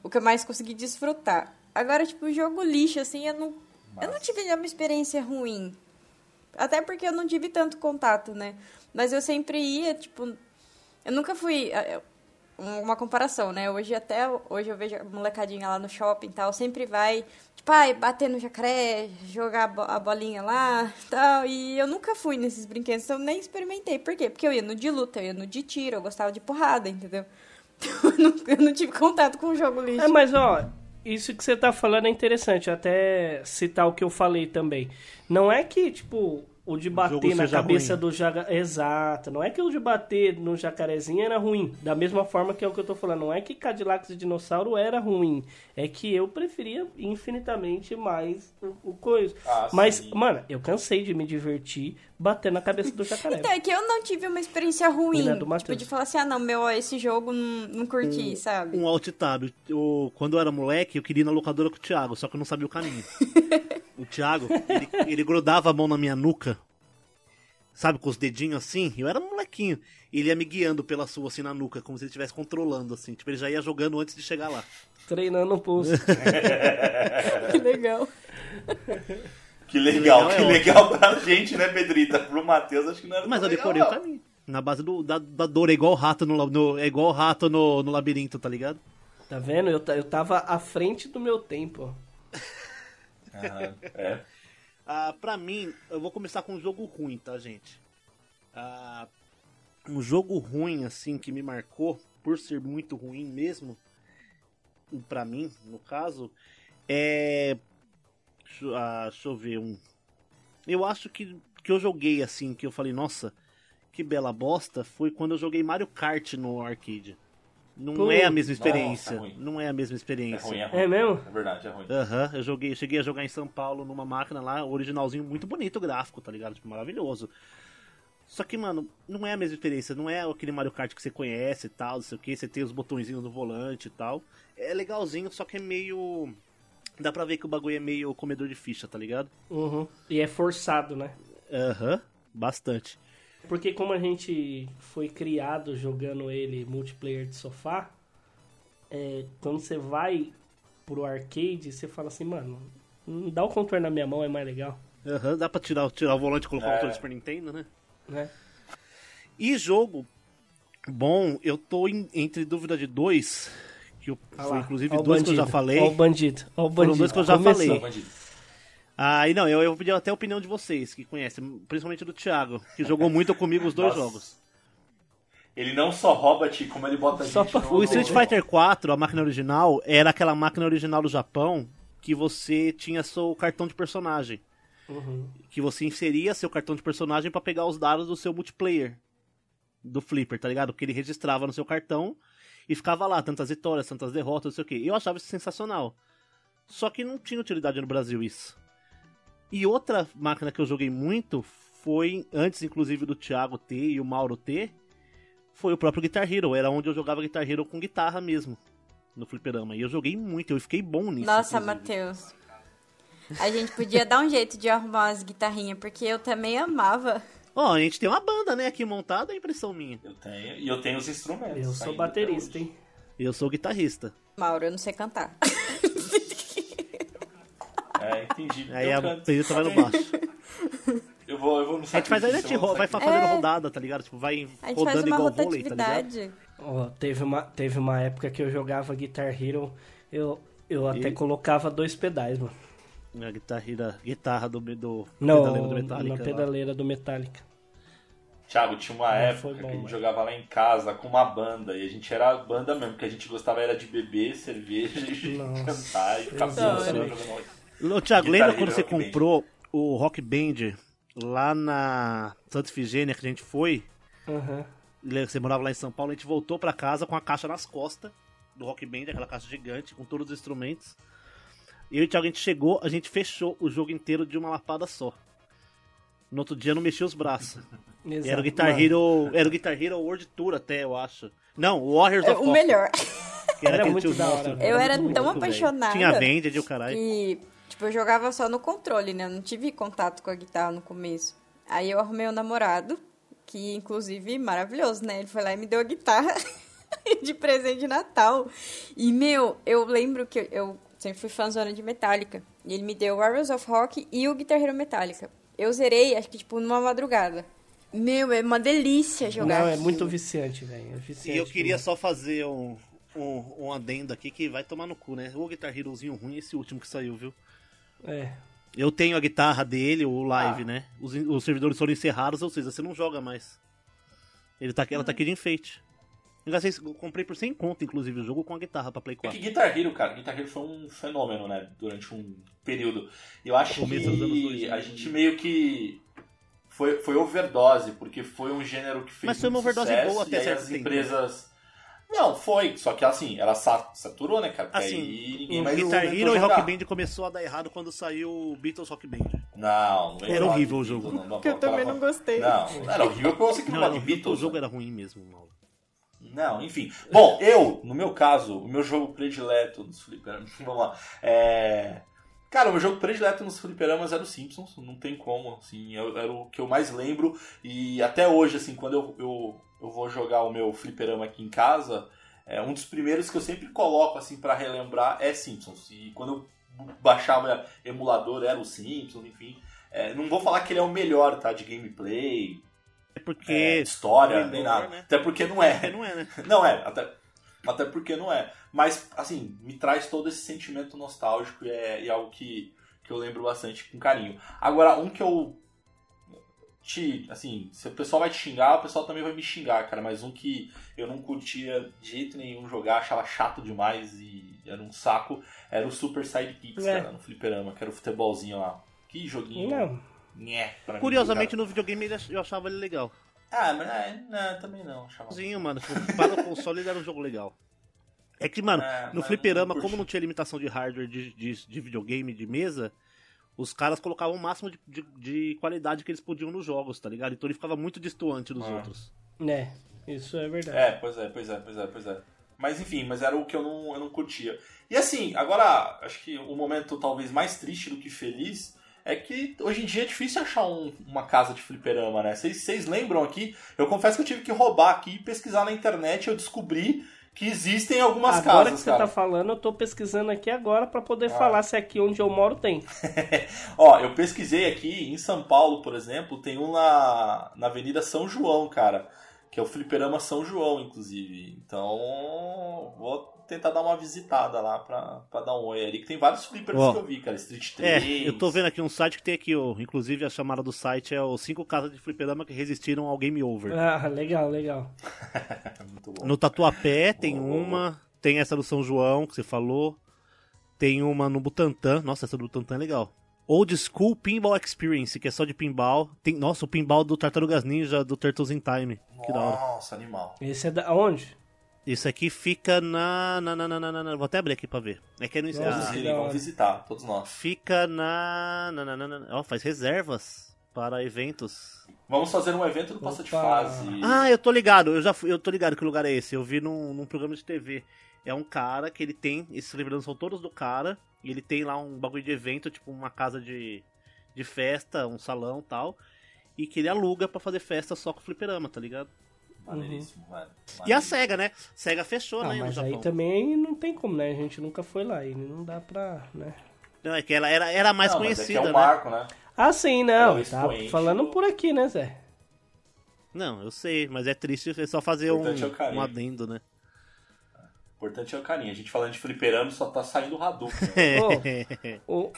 O que eu mais consegui desfrutar. Agora, tipo, jogo lixo, assim, eu não, eu não tive uma experiência ruim. Até porque eu não tive tanto contato, né? Mas eu sempre ia, tipo. Eu nunca fui. eu- um- uma comparação, né? Hoje até hoje eu vejo a molecadinha lá no shopping e tal, sempre vai, tipo, ai, bater no jacaré, jogar a bo- a bolinha lá e tal. E eu nunca fui nesses brinquedos, então nem experimentei. Por quê? Porque eu ia no de luta, eu ia no de tiro, eu gostava de porrada, entendeu? Então, eu não, eu não tive contato com o jogo lixo. É, mas ó, isso que você tá falando é interessante, até citar o que eu falei também. Não é que, tipo, o de bater na seja cabeça ruim. do jacaré. Exato, não é que o de bater no jacarezinho era ruim. Da mesma forma que é o que eu tô falando. Não é que Cadillacs e Dinossauro era ruim. É que eu preferia infinitamente mais o, o coisa. Ah, Mas, sim. mano, eu cansei de me divertir batendo na cabeça do jacaré. Então, é que eu não tive uma experiência ruim. É do tipo, de falar assim, ah, não, meu, esse jogo não, não curti, sabe? Um alt tab. Eu, quando eu era moleque, eu queria ir na locadora com o Thiago, só que eu não sabia o caminho. o Thiago, ele, ele grudava a mão na minha nuca, sabe, com os dedinhos assim. Eu era um molequinho. E ele ia me guiando pela sua, assim, na nuca, como se ele estivesse controlando, assim. Tipo, ele já ia jogando antes de chegar lá. Treinando o pulso. Que legal. Que legal, Legal é que ótimo. legal pra gente, né, Pedrita? Pro Matheus, acho que não era Mas eu legal, decorei o caminho. Na base do, da, da dor, é igual o rato no, no- é igual o rato no, no labirinto, tá ligado? Tá vendo? Eu, eu tava à frente do meu tempo. Aham, é. Ah, pra mim, eu vou começar com um jogo ruim, tá, gente? Ah, um jogo ruim, assim, que me marcou, por ser muito ruim mesmo, pra mim, no caso, é. Deixa, ah, deixa eu ver um. Eu acho que, que eu joguei assim, que eu falei, nossa, que bela bosta, foi quando eu joguei Mario Kart no arcade. Não Pô, é a mesma nossa, experiência. ruim. não é a mesma É experiência. ruim, é ruim. É mesmo? É verdade, é ruim. Aham, eu joguei, cheguei a jogar em São Paulo numa máquina lá, originalzinho, muito bonito o gráfico, tá ligado? Tipo, maravilhoso. Só que, mano, não é a mesma experiência, não é aquele Mario Kart que você conhece e tal, não sei o que, você tem os botõezinhos no volante e tal. É legalzinho, só que é meio. Dá pra ver que o bagulho é meio comedor de ficha, tá ligado? Uhum. E é forçado, né? Aham, bastante. Porque como a gente foi criado jogando ele multiplayer de sofá, é, quando você vai pro arcade, você fala assim, mano, dá o controle na minha mão, é mais legal, Aham, dá pra tirar, tirar o volante e colocar o É. controle do Super Nintendo, né? né? E jogo bom, eu tô em- entre dúvida de dois, que eu, Olha foi inclusive o dois que eu já falei. Ó o bandido, ó o Foram bandido. dois que eu já Começou. falei. Ah, e não, eu, eu pedi até a opinião de vocês, que conhecem, principalmente do Thiago, que jogou muito comigo os dois Nossa. jogos. Ele não só rouba, Ti, como ele bota Só gente no... O Street Fighter 4, a máquina original, era aquela máquina original do Japão que você tinha seu cartão de personagem. Uhum. Que você inseria seu cartão de personagem pra pegar os dados do seu multiplayer. Do Flipper, tá ligado? Que ele registrava no seu cartão e ficava lá, tantas vitórias, tantas derrotas, não sei o quê. Eu achava isso sensacional. Só que não tinha utilidade no Brasil isso. E outra máquina que eu joguei muito foi, antes inclusive do Thiago ter e o Mauro ter, foi o próprio Guitar Hero. Era onde eu jogava Guitar Hero com guitarra mesmo. No fliperama. E eu joguei muito, eu fiquei bom nisso. Nossa. Matheus. A gente podia dar um jeito de arrumar umas guitarrinhas, porque eu também amava. Ó, a gente tem uma banda, né, aqui montada, é impressão minha. Eu tenho, e eu tenho os instrumentos. Eu sou baterista, hein? Eu sou guitarrista. Mauro, eu não sei cantar. É, entendi. Aí eu a canto. Vai no baixo. Eu vou, eu vou no A gente faz aí, a sacrifício, gente ro- vai sacrifício. fazendo É. rodada, tá ligado? Tipo, vai rodando igual vôlei, tá ligado? Ó, teve uma, teve uma época que eu jogava Guitar Hero, eu, eu até E? colocava dois pedais, mano. A guitarra, guitarra do, do Não, pedaleiro do Metallica. na lá. pedaleira do Metallica. Thiago, tinha uma Não, época foi que bom, a gente mano. jogava lá em casa com uma banda. E a gente era banda mesmo, que a gente gostava era de beber cerveja e Nossa, cantar e ficar jogando Ô, Thiago, lembra quando você Rock Band. comprou o Rock Band lá na Santa Ifigênia que a gente foi? Que Você morava lá em São Paulo, a gente voltou pra casa com a caixa nas costas do Rock Band, aquela caixa gigante com todos os instrumentos. E eu e o Thiago, a gente chegou, a gente fechou o jogo inteiro de uma lapada só. No outro dia não mexia os braços. E era Exato, o Guitar. Hero. Era o Guitar Hero World Tour até, eu acho. Não, o Warriors É of o melhor. que era Era muito da hora, monstros. velho. Eu era muito tão velho. apaixonada. Tinha Vended e o caralho. E, tipo, eu jogava só no controle, né? Eu não tive contato com a guitarra no começo. Aí eu arrumei um namorado, que inclusive maravilhoso, né? Ele foi lá e me deu a guitarra de presente de Natal. E, meu, eu lembro que eu sempre fui fãzona de Metallica. E ele me deu Warriors of Rock e o Guitar Hero Metallica. Eu zerei, acho que, tipo, numa madrugada. Meu, é uma delícia jogar. Não, é aquilo. muito viciante, velho. É E eu queria só fazer um, um, um adendo aqui que vai tomar no cu, né? O Guitar Herozinho ruim, esse último que saiu, viu? É. Eu tenho a guitarra dele, o live, Ah. né? Os, os servidores foram encerrados, ou seja, você não joga mais. Ele tá, aqui- ela tá aqui de enfeite. Eu gastei- eu comprei por 100 conto, inclusive, o jogo com a guitarra pra Play É que 4. Guitar Hero, cara, Guitar Hero foi um fenômeno, né? Durante um período. Eu acho Começo dos anos que 2000. a gente meio que foi, foi overdose, porque foi um gênero que fez Mas foi uma overdose sucesso, boa até e aí certo as tempo. empresas... Não, foi, só que assim, ela sa- saturou, né, cara? Porque Assim, aí ninguém o mais Guitar Hero e. Rock Band começou a dar errado quando saiu o Beatles Rock Band. Não, não Era horrível o jogo. Não, Que eu também não gostei. Não, era horrível porque você que não, Não, gosta era, de o Beatles. jogo né? era ruim mesmo, Mauro. Não, enfim. Bom, eu, no meu caso, o meu jogo predileto dos fliperamas. Vamos lá. É. Cara, o meu jogo predileto nos fliperamas era o Simpsons, não tem como, assim, era o que eu mais lembro. E até hoje, assim, quando eu, eu, eu vou jogar o meu fliperama aqui em casa, é um dos primeiros que eu sempre coloco, assim, para relembrar é Simpsons. E quando eu baixava emulador era o Simpsons, enfim. É, não vou falar que ele é o melhor, tá? De gameplay, É porque. é, história, Melhor, nem nada. né? Até porque não é. não é, né? Não é, até, até porque não é. Mas, assim, me traz todo esse sentimento nostálgico e é, e é algo que, que eu lembro bastante com carinho. Agora, um que eu. Te, assim, se o pessoal vai te xingar, o pessoal também vai me xingar, cara. Mas um que eu não curtia de jeito nenhum jogar, achava chato demais e era um saco, era o Super Sidekicks, É. cara, no fliperama, que era o futebolzinho lá. Que joguinho. Não, Nhé, pra mim, Curiosamente, cara. no videogame eu achava ele legal. Ah, mas é, não, também não. Sozinho, mano. Para o console ele era um jogo legal. É que, mano, É, no fliperama, não como não tinha limitação de hardware de, de, de videogame, de mesa, os caras colocavam o máximo de, de, de qualidade que eles podiam nos jogos, tá ligado? Então ele ficava muito distoante dos Ah. outros. né? Isso é verdade. É, pois é, pois é, pois é, pois é. Mas enfim, mas era o que eu não, eu não curtia. E assim, agora, acho que o momento talvez mais triste do que feliz é que hoje em dia é difícil achar um- uma casa de fliperama, né? Vocês vocês lembram aqui? Eu confesso que eu tive que roubar aqui e pesquisar na internet e eu descobri que existem algumas agora casas, que você cara. tá falando, eu tô pesquisando aqui agora pra poder Ah. falar se aqui onde eu moro tem. Ó, eu pesquisei aqui, em São Paulo, por exemplo, tem um na, na Avenida São João, cara. Que é o Fliperama São João, inclusive. Então, vou tentar dar uma visitada lá pra, pra dar um oi ali. Que tem vários flippers Ó, que eu vi, cara. Street É, 3. eu tô vendo aqui um site que tem aqui, ó, inclusive a chamada do site é os cinco casas de fliperama que resistiram ao game over. Ah, legal, legal. É muito bom. No Tatuapé tem Boa, boa, uma, tem essa do São João que você falou, tem uma no Butantã, nossa, essa do Butantã é legal. Old School Pinball Experience, que é só de pinball. Tem, nossa, o pinball do Tartarugas Ninja, do Turtles in Time. Que da hora. Nossa, animal. Esse é da onde? Isso aqui fica na, na, na, na, na, na- na- Vou até abrir aqui pra ver. É que é no Nossa, Instagram. que Inclusive, da hora. vamos visitar, todos nós. Fica na. na, na, na, na- Ó, faz reservas para eventos. Vamos fazer um evento do Passa de. Fase. Ah, eu tô ligado, eu já fui, eu tô ligado que lugar é esse. Eu vi num, num programa de TV. É um cara que ele tem. Esses livros são todos do cara. E ele tem lá um bagulho de evento, tipo uma casa de, de festa, um salão e tal. E que ele aluga pra fazer festa só com fliperama, tá ligado? Maneiríssimo, velho. E a. SEGA, né? SEGA fechou, Ah, né, no mas Japão. aí também não tem como, né? A gente nunca foi lá e não dá pra, né? Não, é que ela era, era a mais Não, mas é que conhecida, é o né? marco, né? Ah, sim, É não. o Tá falando do- por aqui, né, Zé? Não, eu sei, mas é triste é só fazer um, é um adendo, né? O importante é o carinho. A gente falando de fliperama só tá saindo o Hadouken. né? Ô, o-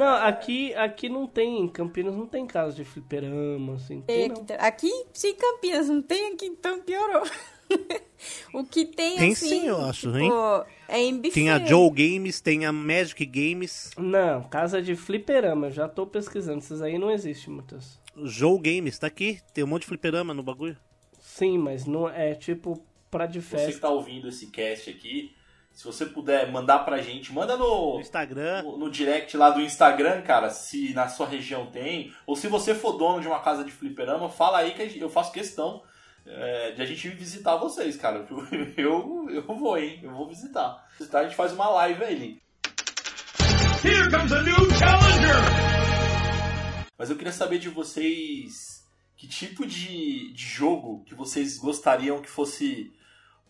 Não, aqui, aqui não tem, em Campinas não tem casa de fliperama, assim, tem Tem não. aqui, tá- aqui, se em Campinas não tem aqui, então piorou. o que tem, Tem assim, sim, eu acho, hein? pô, é em buffet. Tem a Joe Games, tem a Magic Games. Não, casa de fliperama, eu já tô pesquisando, essas aí não existem muitas. Joe Games, tá aqui. Tem um monte de fliperama no bagulho. Sim, mas não é tipo pra de Você que festa. tá ouvindo esse cast aqui, se você puder mandar pra gente, manda no, No Instagram. no, no direct lá do Instagram, cara, se na sua região tem, ou se você for dono de uma casa de fliperama, fala aí que eu faço questão é, de a gente visitar vocês, cara. Eu, eu, eu vou, hein? Eu vou visitar. Visitar, a gente faz uma live aí. Here comes a new challenger! Mas eu queria saber de vocês que tipo de, de jogo que vocês gostariam que fosse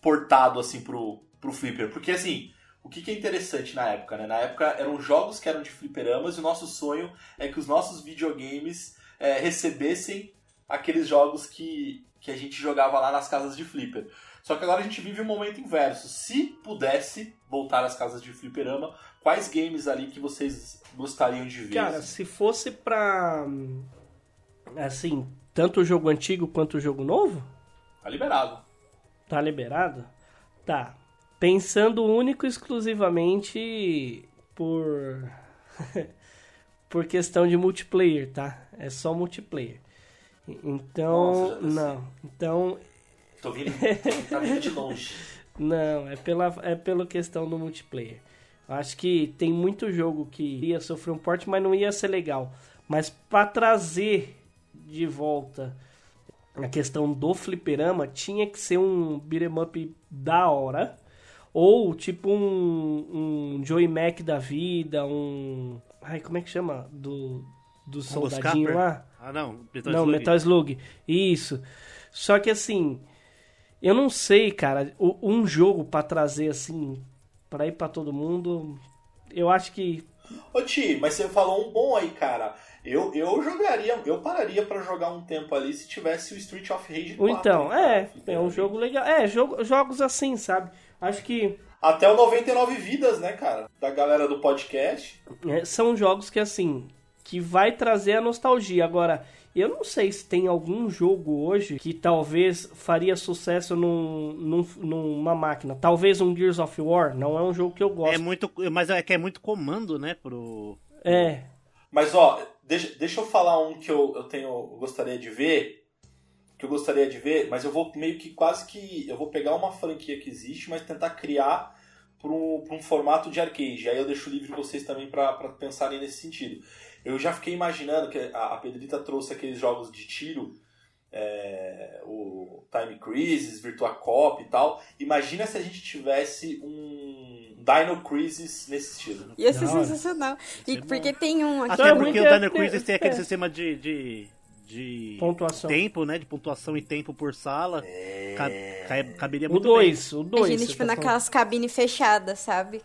portado assim pro, pro flipper. Porque assim, o que, que é interessante na época, né? Na época eram jogos que eram de fliperamas e o nosso sonho é que os nossos videogames é, recebessem aqueles jogos que, que a gente jogava lá nas casas de flipper. Só que agora a gente vive um momento inverso. Se pudesse voltar às casas de fliperama, quais games ali que vocês gostariam de ver? Cara, se fosse pra. Assim, tanto o jogo antigo quanto o jogo novo, Tá liberado. tá liberado? Tá. Pensando único e exclusivamente por. por questão de multiplayer, tá? É só multiplayer. Então. Nossa, não. Então, Tô vindo, tá vindo de longe. Não, é pela, é pela questão do multiplayer. Acho que tem muito jogo que ia sofrer um porte, mas não ia ser legal. Mas pra trazer de volta a questão do fliperama, tinha que ser um beat'em up da hora. Ou tipo um, um Joey Mac da vida, um... Ai, como é que chama? Do, do soldadinho lá? Ah, não. Metal Não, Slug. Metal Slug. Isso. Só que assim, eu não sei, cara, um jogo pra trazer assim, pra ir pra todo mundo, eu acho que Ô Ti, mas você falou um bom aí, cara. Eu, eu jogaria, eu pararia pra jogar um tempo ali se tivesse o Street of Rage 4. Ou então, é, é um jogo legal. É, jogo, jogos assim, sabe? Acho que Até o 99 Vidas, né, cara? Da galera do podcast. é, são jogos que assim, que vai trazer a nostalgia. Agora, eu não sei se tem algum jogo hoje que talvez faria sucesso num, num- numa máquina. Talvez um Gears of War, não é um jogo que eu gosto. É muito, mas é que é muito comando, né, pro... É, Mas ó, deixa, deixa eu falar um que eu, eu tenho, eu gostaria de ver. Que eu gostaria de ver, mas eu vou meio que quase que. Eu vou pegar uma franquia que existe, mas tentar criar para um, pra um formato de arcade. Aí eu deixo livre vocês também para pensarem nesse sentido. Eu já fiquei imaginando que a, a Pedrita trouxe aqueles jogos de tiro, é, o Time Crisis, Virtua Cop e tal. Imagina se a gente tivesse um Dino Crisis nesse estilo. Ia ser sensacional. E porque tem um aqui. Então Até porque o Dino é- Crisis tem aquele sistema de, de, de Pontuação. tempo, né, de pontuação e tempo por sala. Ca- ca- caberia O muito 2, o 2. Imagina, tipo, naquelas cabines fechadas, sabe?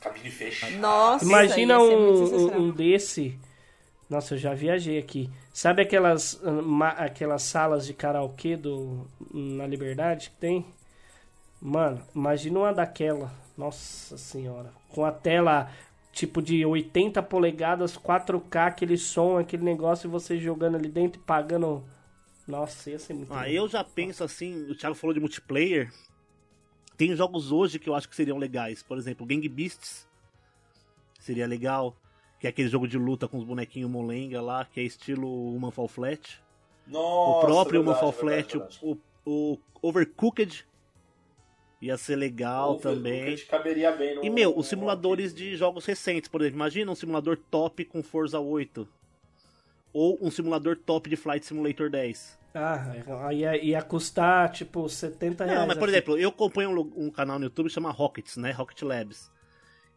Cabine fechada. Nossa, Imagina um, um, desse. Nossa, eu já viajei aqui. Sabe aquelas, ah, ma- aquelas salas de karaokê do, na Liberdade que tem? Mano, imagina uma daquela. Nossa senhora. Com a tela tipo de 80 polegadas, 4K, aquele som, aquele negócio, e você jogando ali dentro e pagando. Nossa, ia ser muito Ah, legal. eu já penso assim, o Thiago falou de multiplayer. Tem jogos hoje que eu acho que seriam legais. Por exemplo, Gang Beasts. Seria legal. Que é aquele jogo de luta com os bonequinhos molenga lá, que é estilo Human Fall Flat. Nossa, o próprio verdade, Human Fall verdade, Flat, verdade. o, o Overcooked. Ia ser legal também. Caberia bem no, E, meu, os simuladores de jogos recentes, por exemplo, imagina um simulador top com Forza 8. Ou um simulador top de Flight Simulator 10. Ah, ia, ia custar tipo 70 reais. Não, mas por a exemplo, eu acompanho um, um canal no YouTube que chama Rockets, né? Rocket Labs.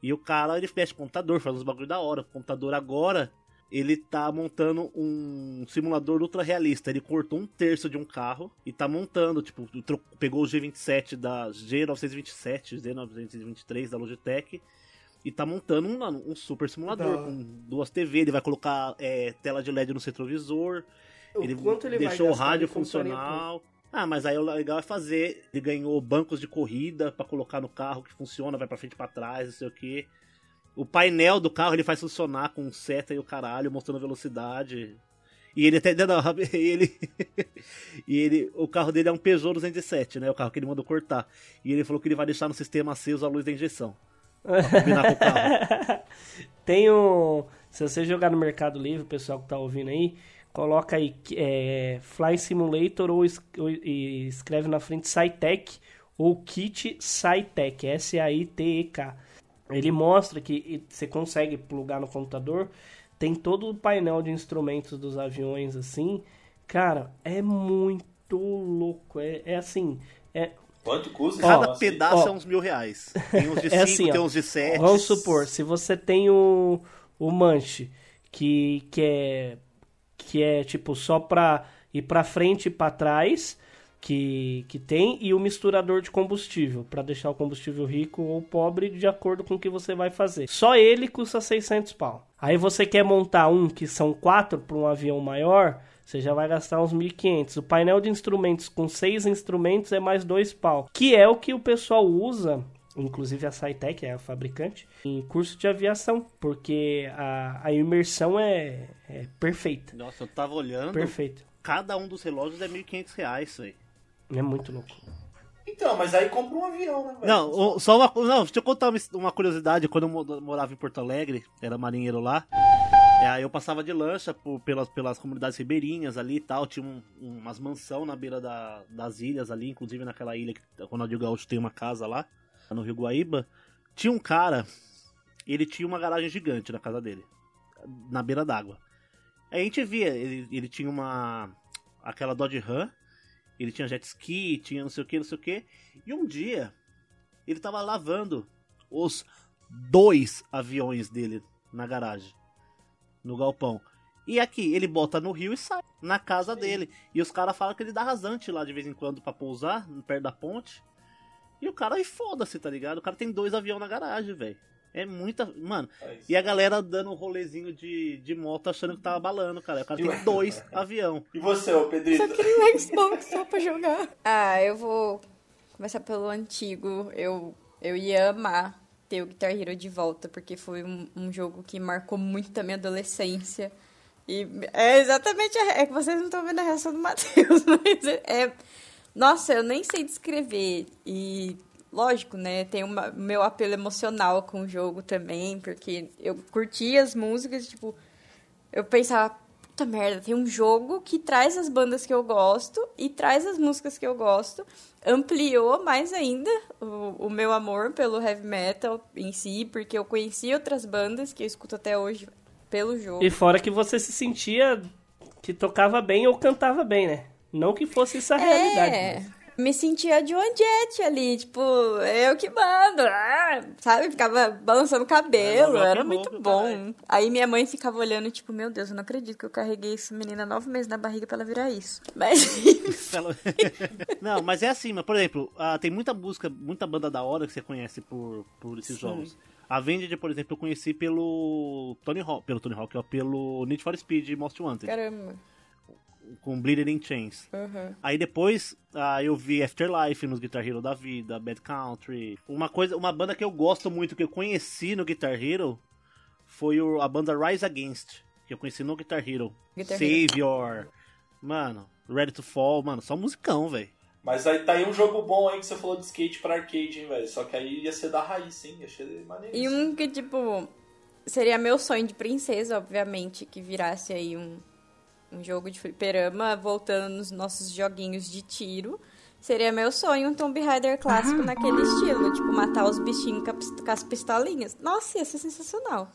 E o cara, ele mexe com computador, faz uns bagulho da hora. O computador agora, ele tá montando um simulador ultra realista. Ele cortou um terço de um carro e tá montando, tipo, pegou o G27 da G927, Z923 da Logitech e tá montando um, um super simulador Da- com duas TV. Ele vai colocar é, tela de LED no retrovisor. O Ele, ele vai deixou o rádio funcional. Ah, mas aí o legal é fazer. Ele ganhou bancos de corrida pra colocar no carro que funciona, vai pra frente e pra trás, não sei o que. O painel do carro ele faz funcionar com seta e o caralho, mostrando velocidade. E ele até. Não, ele. e ele. O carro dele é um Peugeot 207, né? O carro que ele mandou cortar. E ele falou que ele vai deixar no sistema aceso a luz da injeção. Pra combinar com o carro. Tem um. Se você jogar no Mercado Livre, o pessoal que tá ouvindo aí, coloca aí é, Fly Simulator ou, es- ou- escreve na frente SciTech ou Kit SciTech, S-A-I-T-E-K. Ele mostra que você consegue plugar no computador, tem todo o painel de instrumentos dos aviões assim. Cara, é muito louco. É, é assim. É, Quanto custa esse Cada pedaço ó. é uns mil reais. Tem uns de 5, É assim, ó. tem uns de 7. Vamos supor, se você tem o, o manche que, que é que é tipo só pra ir pra frente e pra trás, que, que tem e o misturador de combustível, para deixar o combustível rico ou pobre de acordo com o que você vai fazer. Só ele custa 600 pau. Aí você quer montar um que são quatro para um avião maior, você já vai gastar uns 1.500. O painel de instrumentos com seis instrumentos é mais dois pau, que é o que o pessoal usa inclusive a SciTech, é a fabricante, em curso de aviação, porque a, a imersão é, é perfeita. Nossa, eu tava olhando. Perfeito. Cada um dos relógios é 1.500 reais, velho. É muito louco. Então, mas aí compra um avião, né, velho? Não, o- só uma, não, deixa eu contar uma, curiosidade. Quando eu mo- morava em Porto Alegre, era marinheiro lá. É, aí eu passava de lancha por- pelas, pelas comunidades ribeirinhas ali e tal. Tinha um- umas mansão na beira da- das ilhas ali, inclusive naquela ilha que o Ronaldinho Gaúcho tem uma casa lá, no Rio Guaíba. Tinha um cara, ele tinha uma garagem gigante na casa dele, na beira d'água. Aí a gente via, ele, ele tinha uma. aquela Dodge Ram, ele tinha jet ski, tinha não sei o que, não sei o que. E um dia, ele tava lavando os dois aviões dele na garagem, no galpão. E aqui, ele bota no rio e sai, na casa dele. E os caras falam que ele dá rasante lá de vez em quando pra pousar, perto da ponte. E o cara aí foda-se, tá ligado? O cara tem dois aviões na garagem, velho. É muita. Mano, Mas- e a galera dando um rolezinho de, de moto achando que tava balando, cara. O cara tem dois avião. E você, ô Pedrito? Só queria um Xbox só pra jogar. Ah, eu vou começar pelo antigo. Eu, eu ia amar ter o Guitar Hero de volta, porque foi um, um jogo que marcou muito a minha adolescência. E é exatamente. a- É que vocês não estão vendo a reação do Matheus, mas é. é- Nossa, eu nem sei descrever. E. Lógico, né? Tem o meu apelo emocional com o jogo também, porque eu curti as músicas, tipo, eu pensava, puta merda, tem um jogo que traz as bandas que eu gosto e traz as músicas que eu gosto. Ampliou mais ainda o, o meu amor pelo heavy metal em si, porque eu conheci outras bandas que eu escuto até hoje pelo jogo. E fora que você se sentia que tocava bem ou cantava bem, né? Não que fosse isso a realidade. É, mas- me sentia Joan Jett ali, tipo, eu que mando, ah, sabe? Ficava balançando o cabelo, É, era muito bom. caralho. Aí minha mãe ficava olhando, tipo, meu Deus, eu não acredito que eu carreguei essa menina nove meses na barriga pra ela virar isso. Mas, Não, mas é assim, mas, por exemplo, ah, tem muita música, muita banda da hora que você conhece por, por esses jogos. A Vended, por exemplo, eu conheci pelo Tony Hawk, pelo Tony Hawk, ó, pelo Need for Speed Most Wanted, caramba. Com Bleeding in Chains. Uhum. Aí depois ah, eu vi Afterlife nos Guitar Hero da vida, Bad Country. Uma coisa, uma banda que eu gosto muito, que eu conheci no Guitar Hero, foi o- a banda Rise Against, que eu conheci no Guitar Hero. Guitar Savior, mano, Ready to Fall, mano, só musicão, velho. Mas aí tá aí um jogo bom aí que você falou de skate pra arcade, hein, velho? Só que aí ia ser da raiz, hein? Ia ser maneiro. E um que, tipo, seria meu sonho de princesa, obviamente, que virasse aí um, um jogo de fliperama, voltando nos nossos joguinhos de tiro. Seria meu sonho um Tomb Raider clássico naquele estilo, tipo, matar os bichinhos com, as pistolinhas. Nossa, ia ser sensacional.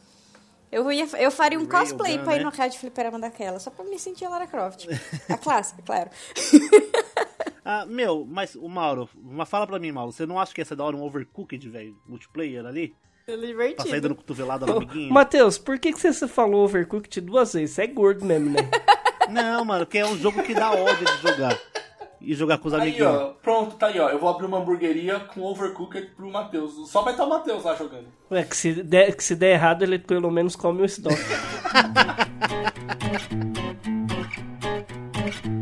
Eu, ia, eu faria um cosplay pra ir né? no cara de fliperama daquela, só pra me sentir a Lara Croft. A clássica, claro. Ah, meu, mas o Mauro, uma fala pra mim, Mauro, você não acha que ia ser da hora um overcooked, velho, multiplayer ali? Pra sair Divertido. dando cotovelada no amiguinho? Matheus, por que, que você falou Overcooked duas vezes? Você é gordo mesmo, né? Não, mano, que é um jogo que dá ódio de jogar. E jogar com os Aí, amiguinhos. ó, pronto, tá aí, ó. Eu vou abrir uma hamburgueria com overcooked pro Matheus. Só vai estar o Matheus lá jogando. É, que se, der, que se der errado, ele pelo menos come o estoque.